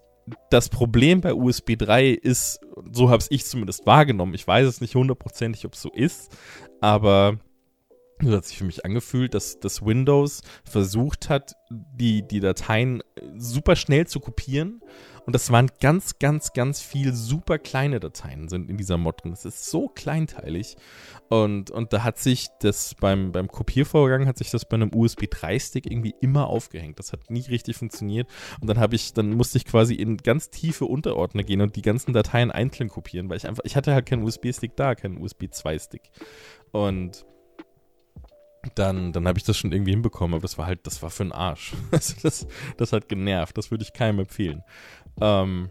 das Problem bei USB 3 ist, so habe ich zumindest wahrgenommen, ich weiß es nicht hundertprozentig, ob es so ist, aber so hat sich für mich angefühlt, dass das Windows versucht hat, die, die Dateien super schnell zu kopieren und das waren ganz, ganz, ganz viel super kleine Dateien sind in dieser Mod drin. Das ist so kleinteilig. Und, und da hat sich das beim, beim Kopiervorgang hat sich das bei einem USB 3-Stick irgendwie immer aufgehängt. Das hat nie richtig funktioniert. Und dann habe ich, dann musste ich quasi in ganz tiefe Unterordner gehen und die ganzen Dateien einzeln kopieren, weil ich einfach, ich hatte halt keinen USB-Stick da, keinen USB 2-Stick. Und dann, dann habe ich das schon irgendwie hinbekommen, aber das war halt, das war für einen Arsch. Also das, das hat genervt, das würde ich keinem empfehlen. Ähm,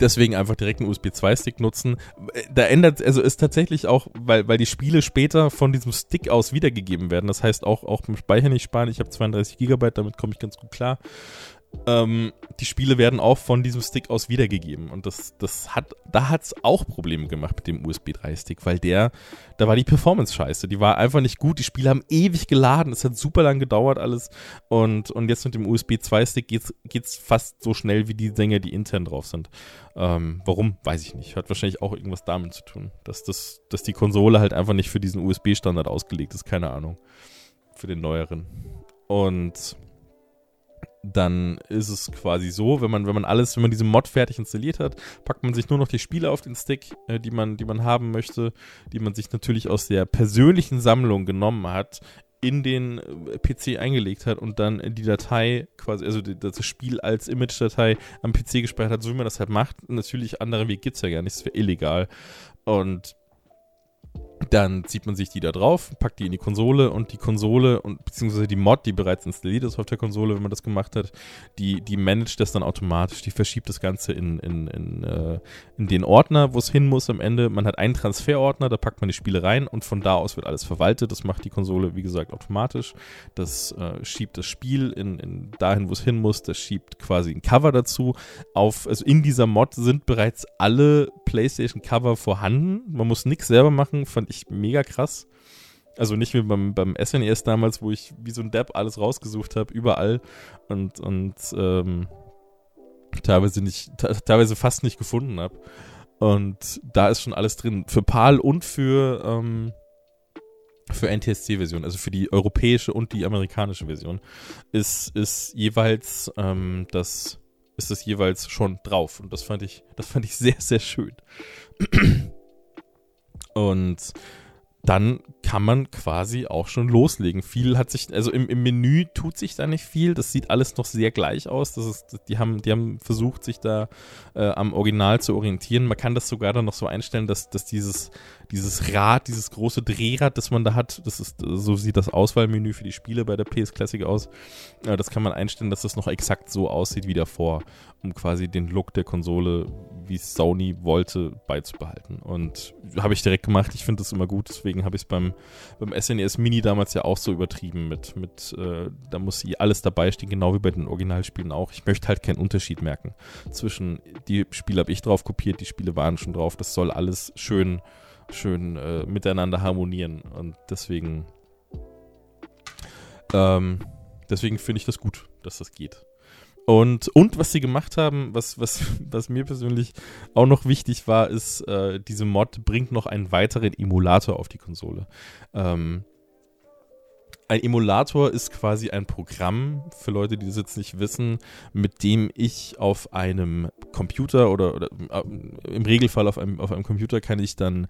deswegen einfach direkt einen USB 2-Stick nutzen. Da ändert, also ist tatsächlich auch, weil, weil die Spiele später von diesem Stick aus wiedergegeben werden. Das heißt auch, auch beim Speicher nicht sparen. Ich habe 32 GB, damit komme ich ganz gut klar ähm, die Spiele werden auch von diesem Stick aus wiedergegeben. Und das, das hat, da hat es auch Probleme gemacht mit dem USB 3-Stick, weil der, da war die Performance scheiße. Die war einfach nicht gut. Die Spiele haben ewig geladen. Es hat super lang gedauert alles. Und, und jetzt mit dem USB 2-Stick geht's, geht's fast so schnell wie die Dinge, die intern drauf sind. Ähm, warum? Weiß ich nicht. Hat wahrscheinlich auch irgendwas damit zu tun. Dass, das, dass die Konsole halt einfach nicht für diesen USB-Standard ausgelegt ist. Keine Ahnung. Für den neueren. Und dann ist es quasi so, wenn man, wenn man alles, wenn man diese Mod fertig installiert hat, packt man sich nur noch die Spiele auf den Stick, äh, die, man, die man haben möchte, die man sich natürlich aus der persönlichen Sammlung genommen hat, in den äh, PC eingelegt hat und dann die Datei quasi, also das Spiel als Image-Datei am PC gespeichert hat, so wie man das halt macht. Natürlich, andere Weg gibt es ja gar nicht, das wäre illegal. Und dann zieht man sich die da drauf, packt die in die Konsole und die Konsole und beziehungsweise die Mod, die bereits installiert ist auf der Konsole, wenn man das gemacht hat, die, die managt das dann automatisch, die verschiebt das Ganze in, in, in, äh, in den Ordner, wo es hin muss am Ende. Man hat einen Transferordner, da packt man die Spiele rein und von da aus wird alles verwaltet. Das macht die Konsole, wie gesagt, automatisch. Das äh, schiebt das Spiel in, in dahin, wo es hin muss. Das schiebt quasi ein Cover dazu. Auf, also in dieser Mod sind bereits alle PlayStation-Cover vorhanden. Man muss nichts selber machen, fand ich mega krass. Also nicht wie beim, beim SNES e damals, wo ich wie so ein Depp alles rausgesucht habe, überall und, und ähm, teilweise nicht, teilweise fast nicht gefunden habe. Und da ist schon alles drin. Für PAL und für, ähm, für NTSC-Version, also für die europäische und die amerikanische Version, ist, ist jeweils ähm, das ist es jeweils schon drauf. Und das fand ich, das fand ich sehr, sehr schön. Und dann kann man quasi auch schon loslegen. Viel hat sich, also im, im Menü tut sich da nicht viel. Das sieht alles noch sehr gleich aus. Das ist, die, haben, die haben versucht, sich da äh, am Original zu orientieren. Man kann das sogar dann noch so einstellen, dass, dass dieses, dieses Rad, dieses große Drehrad, das man da hat, das ist, so sieht das Auswahlmenü für die Spiele bei der PS Classic aus. Äh, das kann man einstellen, dass das noch exakt so aussieht wie davor, um quasi den Look der Konsole, wie Sony wollte, beizubehalten. Und habe ich direkt gemacht. Ich finde das immer gut. Deswegen habe ich es beim, beim SNES e Mini damals ja auch so übertrieben mit, mit äh, da muss alles dabei stehen, genau wie bei den Originalspielen auch. Ich möchte halt keinen Unterschied merken zwischen die Spiele habe ich drauf kopiert, die Spiele waren schon drauf. Das soll alles schön schön äh, miteinander harmonieren. Und deswegen, ähm, deswegen finde ich das gut, dass das geht. Und, und was sie gemacht haben, was, was, was mir persönlich auch noch wichtig war, ist, äh, diese Mod bringt noch einen weiteren Emulator auf die Konsole. Ähm, ein Emulator ist quasi ein Programm, für Leute, die das jetzt nicht wissen, mit dem ich auf einem Computer oder, oder äh, im Regelfall auf einem, auf einem Computer kann ich dann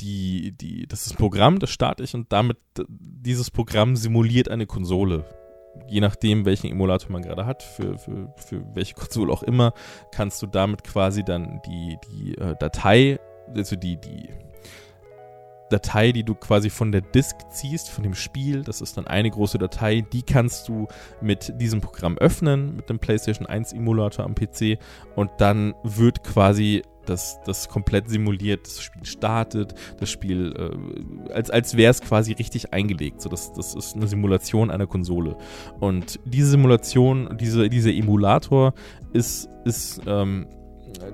die, die, das ist ein Programm, das starte ich und damit, dieses Programm simuliert eine Konsole. Je nachdem, welchen Emulator man gerade hat, für, für, für welche Konsole auch immer, kannst du damit quasi dann die, die äh, Datei, also die, die Datei, die du quasi von der Disk ziehst, von dem Spiel, das ist dann eine große Datei, die kannst du mit diesem Programm öffnen, mit dem PlayStation 1 Emulator am PC und dann wird quasi das, das komplett simuliert, das Spiel startet, das Spiel, äh, als, als wäre es quasi richtig eingelegt. So, das, das ist eine Simulation einer Konsole. Und diese Simulation, diese, dieser Emulator ist, ist ähm,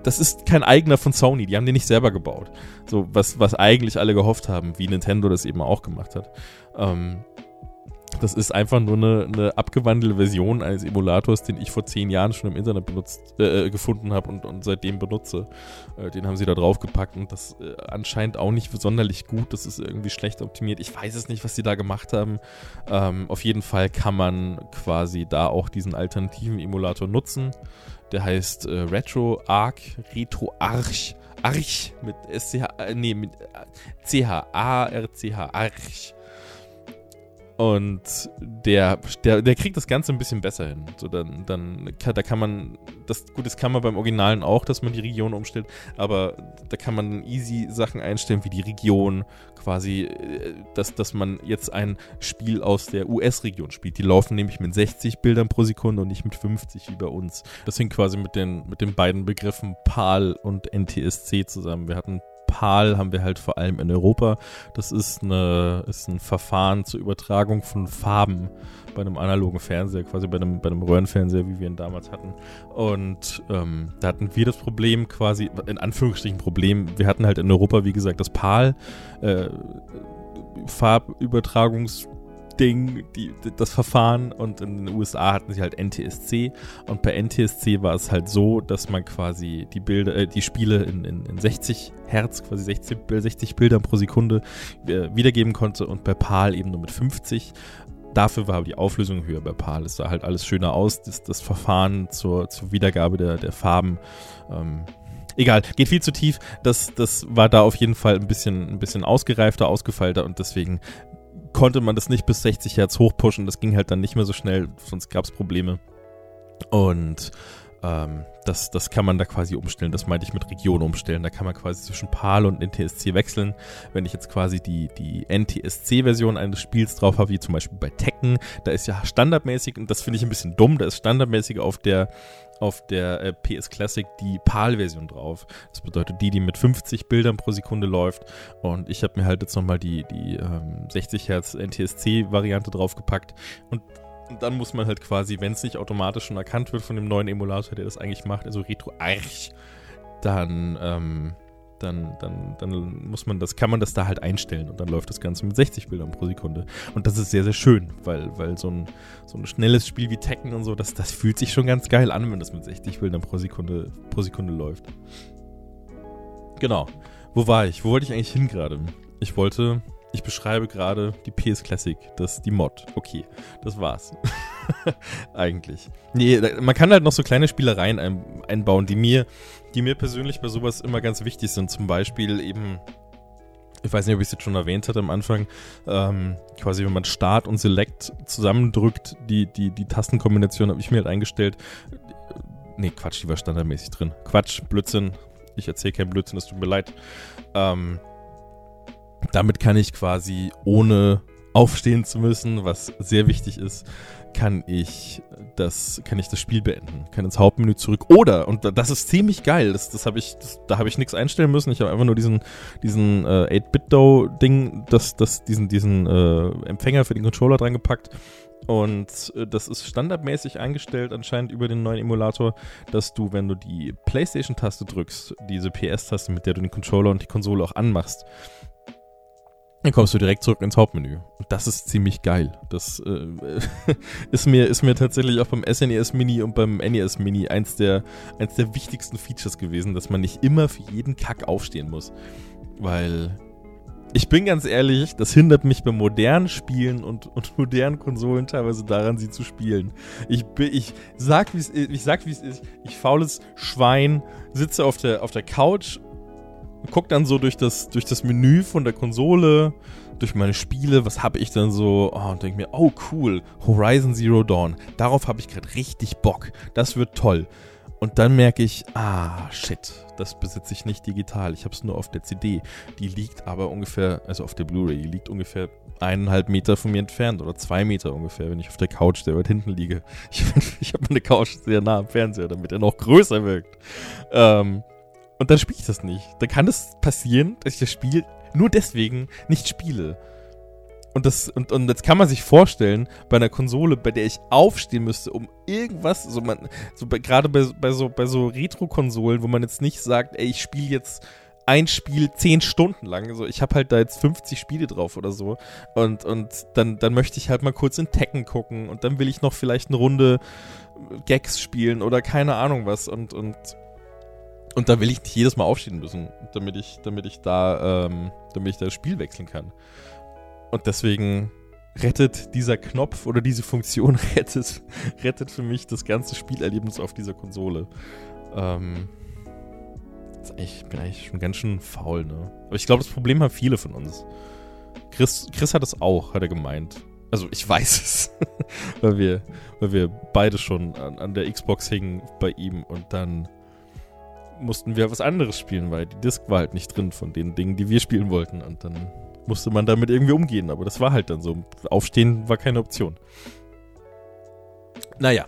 das ist kein eigener von Sony, die haben den nicht selber gebaut. So, was, was eigentlich alle gehofft haben, wie Nintendo das eben auch gemacht hat. Ähm, das ist einfach nur eine, eine, abgewandelte Version eines Emulators, den ich vor zehn Jahren schon im Internet benutzt, äh, gefunden habe und, und, seitdem benutze. Äh, den haben sie da drauf gepackt und das äh, anscheinend auch nicht sonderlich gut. Das ist irgendwie schlecht optimiert. Ich weiß es nicht, was sie da gemacht haben. Ähm, auf jeden Fall kann man quasi da auch diesen alternativen Emulator nutzen. Der heißt äh, Retro Arc, Retro Arch, Arch mit SCH, äh, nee, mit CH, A-R-C-H, Arch. Und der, der, der kriegt das Ganze ein bisschen besser hin. So, dann, dann, da kann man, das, gut, das kann man beim Originalen auch, dass man die Region umstellt, aber da kann man easy Sachen einstellen, wie die Region, quasi, äh, dass, dass man jetzt ein Spiel aus der US-Region spielt. Die laufen nämlich mit 60 Bildern pro Sekunde und nicht mit 50 wie bei uns. Das hängt quasi mit den, mit den beiden Begriffen PAL und NTSC zusammen. Wir hatten PAL haben wir halt vor allem in Europa. Das ist, eine, ist ein Verfahren zur Übertragung von Farben bei einem analogen Fernseher, quasi bei einem, bei einem Röhrenfernseher, wie wir ihn damals hatten. Und ähm, da hatten wir das Problem quasi, in Anführungsstrichen Problem, wir hatten halt in Europa, wie gesagt, das PAL, äh, Farbübertragungs- Ding, die, das Verfahren und in den USA hatten sie halt NTSC und bei NTSC war es halt so, dass man quasi die Bilder, äh, die Spiele in, in, in 60 Hertz, quasi 60, 60 Bildern pro Sekunde äh, wiedergeben konnte und bei PAL eben nur mit 50. Dafür war die Auflösung höher bei PAL. Es sah halt alles schöner aus. Das, das Verfahren zur, zur Wiedergabe der, der Farben ähm, egal, geht viel zu tief. Das, das war da auf jeden Fall ein bisschen, ein bisschen ausgereifter, ausgefeilter und deswegen konnte man das nicht bis 60 Hertz hochpushen. Das ging halt dann nicht mehr so schnell, sonst gab es Probleme. Und ähm, das, das kann man da quasi umstellen. Das meinte ich mit Region umstellen. Da kann man quasi zwischen PAL und NTSC wechseln. Wenn ich jetzt quasi die, die NTSC-Version eines Spiels drauf habe, wie zum Beispiel bei Tekken, da ist ja standardmäßig, und das finde ich ein bisschen dumm, da ist standardmäßig auf der auf der äh, PS Classic die PAL-Version drauf. Das bedeutet die, die mit 50 Bildern pro Sekunde läuft. Und ich habe mir halt jetzt nochmal die, die ähm, 60 Hertz NTSC-Variante draufgepackt. Und dann muss man halt quasi, wenn es nicht automatisch schon erkannt wird von dem neuen Emulator, der das eigentlich macht, also RetroArch, dann, ähm, dann, dann, dann muss man das, kann man das da halt einstellen und dann läuft das Ganze mit 60 Bildern pro Sekunde. Und das ist sehr, sehr schön, weil, weil so ein, so ein schnelles Spiel wie Tekken und so, das, das fühlt sich schon ganz geil an, wenn das mit 60 Bildern pro Sekunde, pro Sekunde läuft. Genau. Wo war ich? Wo wollte ich eigentlich hin gerade? Ich wollte ich beschreibe gerade die PS Classic, das die Mod. Okay, das war's. Eigentlich. Nee, man kann halt noch so kleine Spielereien ein, einbauen, die mir, die mir persönlich bei sowas immer ganz wichtig sind. Zum Beispiel eben, ich weiß nicht, ob ich es jetzt schon erwähnt hatte am Anfang, ähm, quasi wenn man Start und Select zusammendrückt, die, die, die Tastenkombination habe ich mir halt eingestellt. Nee, Quatsch, die war standardmäßig drin. Quatsch, Blödsinn. Ich erzähle kein Blödsinn, es tut mir leid. Ähm, damit kann ich quasi ohne aufstehen zu müssen, was sehr wichtig ist, kann ich das, kann ich das Spiel beenden, kann ins Hauptmenü zurück. Oder, und das ist ziemlich geil, das, das habe ich, das, da habe ich nichts einstellen müssen. Ich habe einfach nur diesen, diesen äh, 8-Bit-Do-Ding, das, das, diesen, diesen äh, Empfänger für den Controller dran gepackt. Und äh, das ist standardmäßig eingestellt anscheinend über den neuen Emulator, dass du, wenn du die PlayStation-Taste drückst, diese PS-Taste, mit der du den Controller und die Konsole auch anmachst, dann kommst du direkt zurück ins Hauptmenü. Und das ist ziemlich geil. Das äh, ist, mir, ist mir tatsächlich auch beim SNES Mini und beim NES Mini eins der, eins der wichtigsten Features gewesen, dass man nicht immer für jeden Kack aufstehen muss. Weil ich bin ganz ehrlich, das hindert mich bei modernen Spielen und, und modernen Konsolen teilweise daran, sie zu spielen. Ich, bin, ich sag, wie es ist. Ich sag, wie es ist. Ich faules Schwein sitze auf der, auf der Couch guck dann so durch das, durch das Menü von der Konsole, durch meine Spiele, was habe ich dann so, oh, und denke mir, oh cool, Horizon Zero Dawn, darauf habe ich gerade richtig Bock, das wird toll. Und dann merke ich, ah, shit, das besitze ich nicht digital. Ich habe es nur auf der CD. Die liegt aber ungefähr, also auf der Blu-ray, die liegt ungefähr eineinhalb Meter von mir entfernt oder zwei Meter ungefähr, wenn ich auf der Couch, der weit hinten liege. Ich, ich habe meine Couch sehr nah am Fernseher, damit er noch größer wirkt. Ähm, und dann spiele ich das nicht. Dann kann es passieren, dass ich das Spiel nur deswegen nicht spiele. Und, das, und, und jetzt kann man sich vorstellen, bei einer Konsole, bei der ich aufstehen müsste, um irgendwas, so man, so gerade bei, bei so, bei so Retro-Konsolen, wo man jetzt nicht sagt, ey, ich spiele jetzt ein Spiel zehn Stunden lang. So, ich habe halt da jetzt 50 Spiele drauf oder so. Und, und dann, dann möchte ich halt mal kurz in Tekken gucken und dann will ich noch vielleicht eine Runde Gags spielen oder keine Ahnung was. Und, und, und da will ich nicht jedes Mal aufstehen müssen, damit ich, damit ich da, ähm, damit ich da das Spiel wechseln kann. Und deswegen rettet dieser Knopf oder diese Funktion rettet, rettet für mich das ganze Spielerlebnis auf dieser Konsole. Ähm, ich bin eigentlich schon ganz schön faul, ne? Aber ich glaube, das Problem haben viele von uns. Chris, Chris hat es auch, hat er gemeint. Also ich weiß es, weil, wir, weil wir beide schon an, an der Xbox hingen bei ihm und dann mussten wir was anderes spielen, weil die Disc war halt nicht drin von den Dingen, die wir spielen wollten. Und dann musste man damit irgendwie umgehen. Aber das war halt dann so. Aufstehen war keine Option. Naja.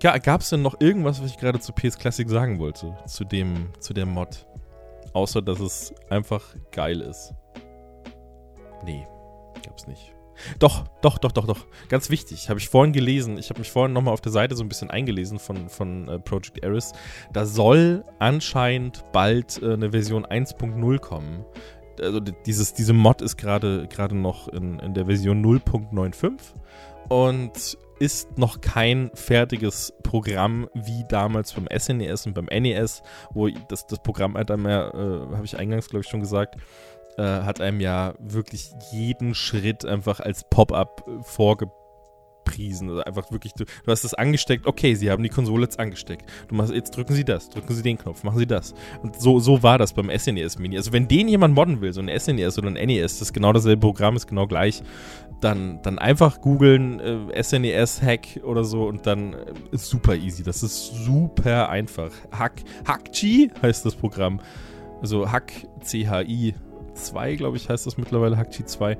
Gab es denn noch irgendwas, was ich gerade zu PS Classic sagen wollte? Zu dem, zu der Mod? Außer, dass es einfach geil ist. Nee, gab's nicht. Doch, doch, doch, doch, doch. Ganz wichtig. Habe ich vorhin gelesen. Ich habe mich vorhin nochmal auf der Seite so ein bisschen eingelesen von, von äh, Project Eris. Da soll anscheinend bald äh, eine Version 1.0 kommen also dieses, diese Mod ist gerade noch in, in der Version 0.95 und ist noch kein fertiges Programm wie damals beim SNES e und beim NES, wo das, das Programm hat einem ja, äh, habe ich eingangs glaube ich schon gesagt, äh, hat einem ja wirklich jeden Schritt einfach als Pop-up vorgebracht angepriesen. Also einfach wirklich, du, du hast das angesteckt, okay, sie haben die Konsole jetzt angesteckt. Du machst, jetzt drücken sie das, drücken sie den Knopf, machen sie das. Und so, so war das beim SNES Mini. Also wenn den jemand modden will, so ein SNES oder ein NES, das ist genau dasselbe Programm, ist genau gleich, dann, dann einfach googeln äh, SNES-Hack oder so und dann äh, ist super easy. Das ist super einfach. Hack, Hackchi heißt das Programm. Also Hack, C-H-I 2, glaube ich, heißt das mittlerweile, Hackchi 2.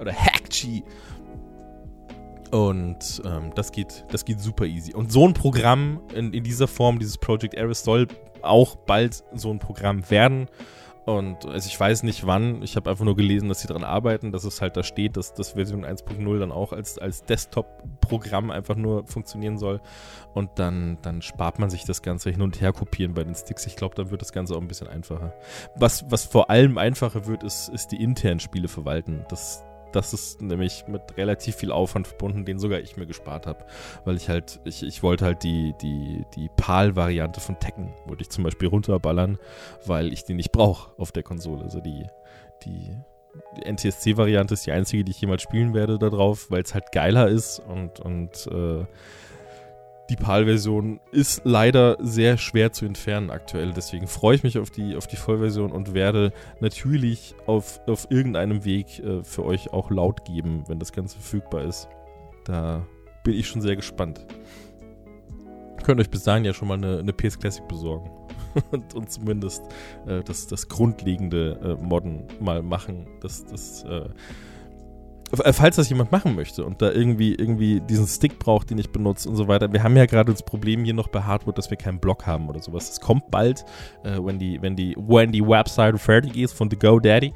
Oder Hackchi. Und ähm, das, geht, das geht super easy. Und so ein Programm in, in dieser Form, dieses Project Aris, soll auch bald so ein Programm werden. Und also ich weiß nicht wann, ich habe einfach nur gelesen, dass sie daran arbeiten, dass es halt da steht, dass das Version 1.0 dann auch als, als Desktop-Programm einfach nur funktionieren soll. Und dann, dann spart man sich das Ganze hin und her kopieren bei den Sticks. Ich glaube, dann wird das Ganze auch ein bisschen einfacher. Was, was vor allem einfacher wird, ist, ist die internen Spiele verwalten. Das, das ist nämlich mit relativ viel Aufwand verbunden, den sogar ich mir gespart habe. Weil ich halt, ich, ich wollte halt die, die, die PAL-Variante von Tekken, wollte ich zum Beispiel runterballern, weil ich die nicht brauche auf der Konsole. Also die, die, NTSC-Variante ist die einzige, die ich jemals spielen werde da drauf, weil es halt geiler ist und, und äh, die PAL-Version ist leider sehr schwer zu entfernen aktuell. Deswegen freue ich mich auf die, auf die Vollversion und werde natürlich auf, auf irgendeinem Weg äh, für euch auch laut geben, wenn das Ganze verfügbar ist. Da bin ich schon sehr gespannt. Könnt euch bis dahin ja schon mal eine, eine PS Classic besorgen. und, und, zumindest äh, das, das grundlegende äh, Modden mal machen. Das, das äh, falls das jemand machen möchte und da irgendwie, irgendwie diesen Stick braucht, den ich benutze und so weiter. Wir haben ja gerade das Problem hier noch bei Hardwood, dass wir keinen Block haben oder sowas. Das kommt bald, äh, wenn, die, wenn, die, wenn die Website fertig ist von The GoDaddy.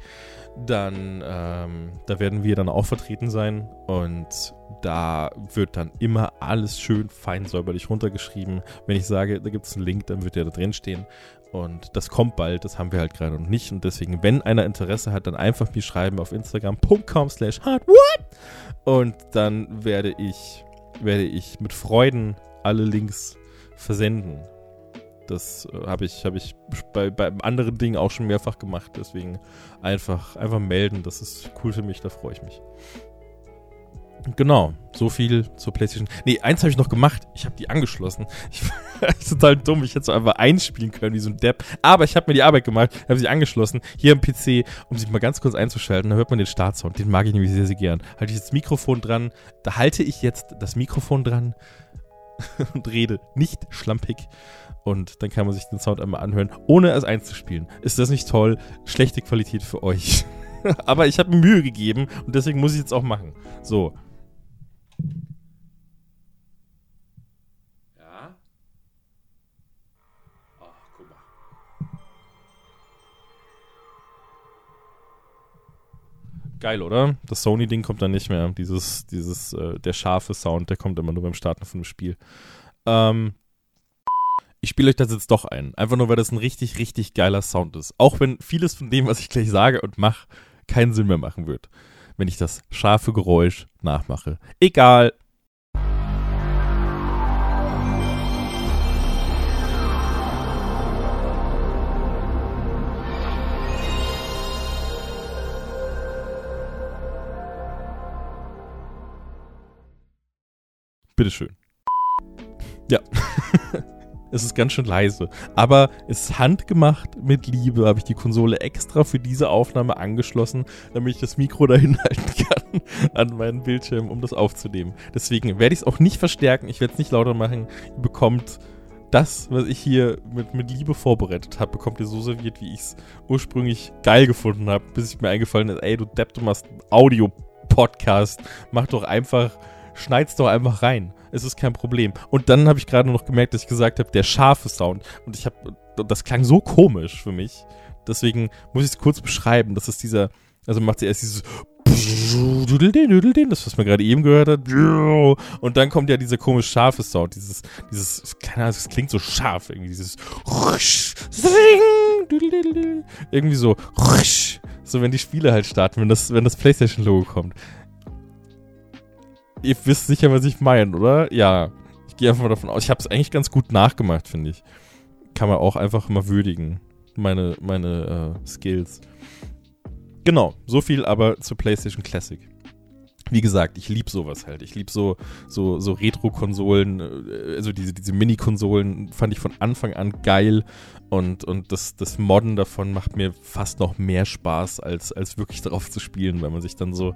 Dann, ähm, da werden wir dann auch vertreten sein und da wird dann immer alles schön fein säuberlich runtergeschrieben. Wenn ich sage, da gibt es einen Link, dann wird der da drin stehen und das kommt bald, das haben wir halt gerade noch nicht. Und deswegen, wenn einer Interesse hat, dann einfach mir schreiben auf instagram.com slash hardwood. Und dann werde ich, werde ich mit Freuden alle Links versenden. Das äh, habe ich, hab ich bei, bei anderen Dingen auch schon mehrfach gemacht. Deswegen einfach, einfach melden. Das ist cool für mich, da freue ich mich. Genau, so viel zur PlayStation. Nee, eins habe ich noch gemacht. Ich habe die angeschlossen. Ich war total dumm. Ich hätte so einfach einspielen können, wie so ein Depp. Aber ich habe mir die Arbeit gemacht, habe sie angeschlossen, hier am PC, um sich mal ganz kurz einzuschalten. Da hört man den Startsound. Den mag ich nämlich sehr, sehr gern. Halte ich jetzt das Mikrofon dran. Da halte ich jetzt das Mikrofon dran und rede nicht schlampig. Und dann kann man sich den Sound einmal anhören, ohne es einzuspielen. Ist das nicht toll? Schlechte Qualität für euch. Aber ich habe mir Mühe gegeben und deswegen muss ich jetzt auch machen. So, Geil, oder? Das Sony-Ding kommt dann nicht mehr. Dieses, dieses, äh, der scharfe Sound, der kommt immer nur beim Starten von dem Spiel. Ähm, ich spiele euch das jetzt doch ein. Einfach nur, weil das ein richtig, richtig geiler Sound ist. Auch wenn vieles von dem, was ich gleich sage und mache, keinen Sinn mehr machen wird wenn ich das scharfe Geräusch nachmache. Egal. Bitteschön. Ja. Es ist ganz schön leise. Aber es ist handgemacht mit Liebe. Habe ich die Konsole extra für diese Aufnahme angeschlossen, damit ich das Mikro dahin halten kann an meinen Bildschirm, um das aufzunehmen. Deswegen werde ich es auch nicht verstärken. Ich werde es nicht lauter machen. Ihr bekommt das, was ich hier mit, mit Liebe vorbereitet habe, bekommt ihr so serviert, wie ich es ursprünglich geil gefunden habe, bis ich mir eingefallen ist, ey, du Depp, du machst Audio-Podcast. Mach doch einfach, schneid's doch einfach rein es ist kein Problem. Und dann habe ich gerade noch gemerkt, dass ich gesagt habe, der scharfe Sound. Und ich habe, das klang so komisch für mich. Deswegen muss ich es kurz beschreiben. Das ist dieser, also macht sie erst dieses das, was man gerade eben gehört hat. Und dann kommt ja dieser komisch scharfe Sound. Dieses, dieses, keine Ahnung, das klingt so scharf irgendwie. Dieses irgendwie so, so wenn die Spiele halt starten, wenn das, wenn das PlayStation-Logo kommt ihr wisst sicher, was ich meine, oder? Ja. Ich gehe einfach mal davon aus. Ich habe es eigentlich ganz gut nachgemacht, finde ich. Kann man auch einfach mal würdigen. Meine, meine äh, Skills. Genau, so viel aber zur PlayStation Classic. Wie gesagt, ich liebe sowas halt. Ich liebe so, so, so Retro-Konsolen, äh, also diese, diese Mini-Konsolen fand ich von Anfang an geil und, und das, das Modden davon macht mir fast noch mehr Spaß, als, als wirklich darauf zu spielen, weil man sich dann so,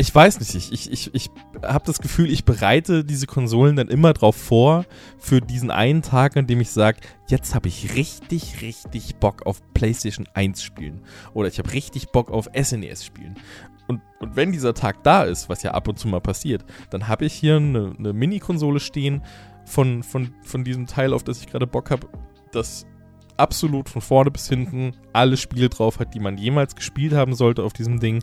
ich weiß nicht, ich, ich, ich, ich habe das Gefühl, ich bereite diese Konsolen dann immer drauf vor, für diesen einen Tag, an dem ich sage, jetzt habe ich richtig, richtig Bock auf PlayStation 1 spielen. Oder ich habe richtig Bock auf SNES e spielen. Und, und wenn dieser Tag da ist, was ja ab und zu mal passiert, dann habe ich hier eine, eine Mini-Konsole stehen von, von, von diesem Teil, auf das ich gerade Bock habe, das absolut von vorne bis hinten alle Spiele drauf hat, die man jemals gespielt haben sollte auf diesem Ding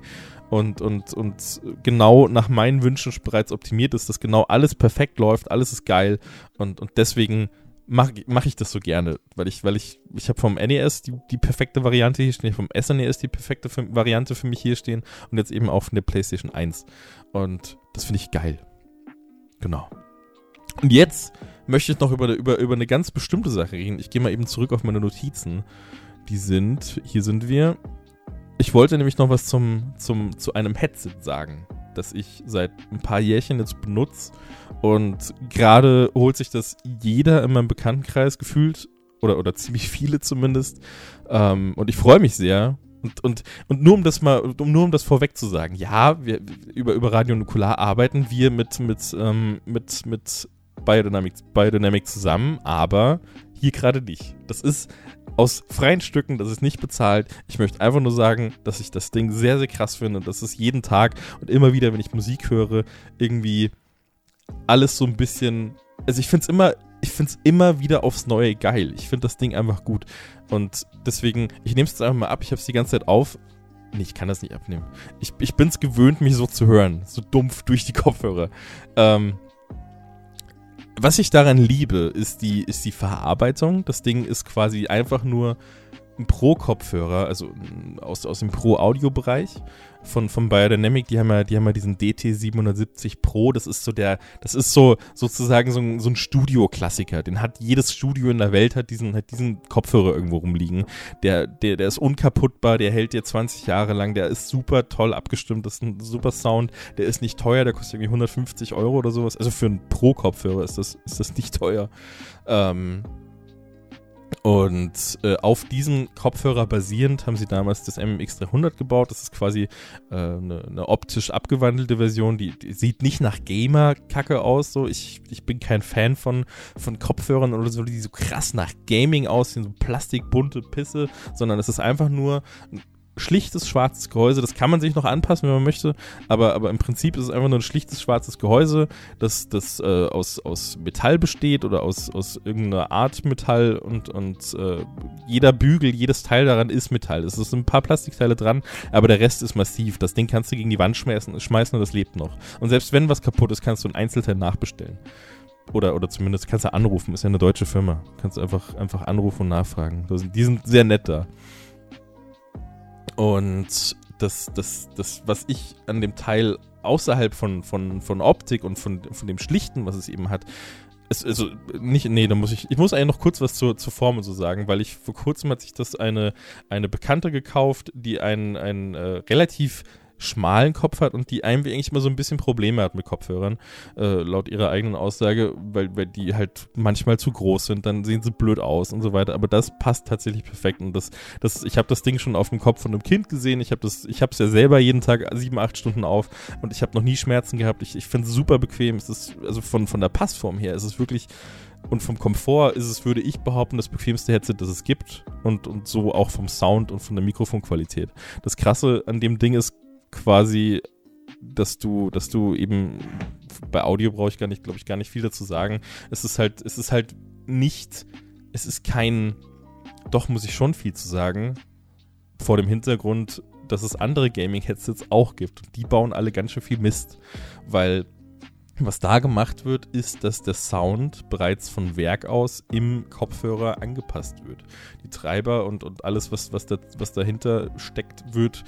und, und, und genau nach meinen Wünschen bereits optimiert ist, dass genau alles perfekt läuft, alles ist geil und, und deswegen mache mach ich das so gerne, weil ich, weil ich, ich habe vom NES die, die perfekte Variante hier stehen, vom SNES die perfekte Variante für mich hier stehen und jetzt eben auch von der PlayStation 1 und das finde ich geil. Genau. Und jetzt möchte ich noch über, über, über eine ganz bestimmte Sache reden. Ich gehe mal eben zurück auf meine Notizen. Die sind, hier sind wir, ich wollte nämlich noch was zum, zum, zu einem Headset sagen, das ich seit ein paar Jährchen jetzt benutze. Und gerade holt sich das jeder in meinem Bekanntenkreis gefühlt, oder, oder ziemlich viele zumindest. Ähm, und ich freue mich sehr. Und, und, und nur um das mal, um, nur um das vorweg zu sagen, ja, wir, über, über Radio Nukular arbeiten wir mit, mit, ähm, mit, mit Biodynamic, Biodynamic zusammen, aber hier gerade nicht. Das ist aus freien Stücken, das ist nicht bezahlt. Ich möchte einfach nur sagen, dass ich das Ding sehr, sehr krass finde und dass es jeden Tag und immer wieder, wenn ich Musik höre, irgendwie alles so ein bisschen. Also ich finde es immer, ich finde es immer wieder aufs Neue geil. Ich finde das Ding einfach gut. Und deswegen, ich nehme es jetzt einfach mal ab, ich habe es die ganze Zeit auf. Nee, ich kann das nicht abnehmen. Ich, ich bin es gewöhnt, mich so zu hören. So dumpf durch die Kopfhörer. Ähm, was ich daran liebe, ist die, ist die Verarbeitung. Das Ding ist quasi einfach nur Pro-Kopfhörer, also aus, aus dem Pro-Audio-Bereich von, von Biodynamic, die haben ja, die haben ja diesen DT770 Pro, das ist so der, das ist so sozusagen so ein, so ein Studio-Klassiker. Den hat jedes Studio in der Welt, hat diesen, hat diesen Kopfhörer irgendwo rumliegen. Der, der, der ist unkaputtbar, der hält dir 20 Jahre lang, der ist super toll abgestimmt, das ist ein super Sound, der ist nicht teuer, der kostet irgendwie 150 Euro oder sowas. Also für einen Pro-Kopfhörer ist das, ist das nicht teuer. Ähm, und äh, auf diesem Kopfhörer basierend haben sie damals das MMX300 gebaut. Das ist quasi äh, eine, eine, optisch abgewandelte Version. Die, die sieht nicht nach Gamer-Kacke aus. So. Ich, ich bin kein Fan von, von Kopfhörern oder so, die so krass nach Gaming aussehen, so plastikbunte Pisse, sondern es ist einfach nur schlichtes schwarzes Gehäuse. Das kann man sich noch anpassen, wenn man möchte, aber, aber im Prinzip ist es einfach nur ein schlichtes schwarzes Gehäuse, das, das äh, aus, aus Metall besteht oder aus, aus irgendeiner Art Metall und, und äh, jeder Bügel, jedes Teil daran ist Metall. Es sind ein paar Plastikteile dran, aber der Rest ist massiv. Das Ding kannst du gegen die Wand schmeißen, schmeißen und das lebt noch. Und selbst wenn was kaputt ist, kannst du ein Einzelteil nachbestellen. Oder, oder zumindest kannst du anrufen, ist ja eine deutsche Firma. Kannst du einfach, einfach anrufen und nachfragen. Die sind sehr nett da. Und das, das, das, was ich an dem Teil außerhalb von, von, von Optik und von, von dem Schlichten, was es eben hat, ist, also nicht, nee, da muss ich, ich muss eigentlich noch kurz was zur, zur Form und so sagen, weil ich vor kurzem hat sich das eine, eine Bekannte gekauft, die ein, ein äh, relativ schmalen Kopf hat und die eigentlich immer so ein bisschen Probleme hat mit Kopfhörern, äh, laut ihrer eigenen Aussage, weil, weil die halt manchmal zu groß sind, dann sehen sie blöd aus und so weiter. Aber das passt tatsächlich perfekt. Und das, das, ich habe das Ding schon auf dem Kopf von einem Kind gesehen. Ich habe das, ich habe es ja selber jeden Tag sieben, acht Stunden auf und ich habe noch nie Schmerzen gehabt. Ich, ich finde es super bequem. Es ist, also von, von der Passform her ist es wirklich und vom Komfort ist es, würde ich behaupten, das bequemste Headset, das es gibt. Und, und so auch vom Sound und von der Mikrofonqualität. Das Krasse an dem Ding ist, quasi, dass du, dass du eben bei Audio brauche ich gar nicht, glaube ich, gar nicht viel dazu sagen. Es ist halt, es ist halt nicht, es ist kein, doch muss ich schon viel zu sagen, vor dem Hintergrund, dass es andere Gaming-Headsets auch gibt. Und die bauen alle ganz schön viel Mist, weil was da gemacht wird, ist, dass der Sound bereits von Werk aus im Kopfhörer angepasst wird. Die Treiber und, und alles, was, was, da, was dahinter steckt, wird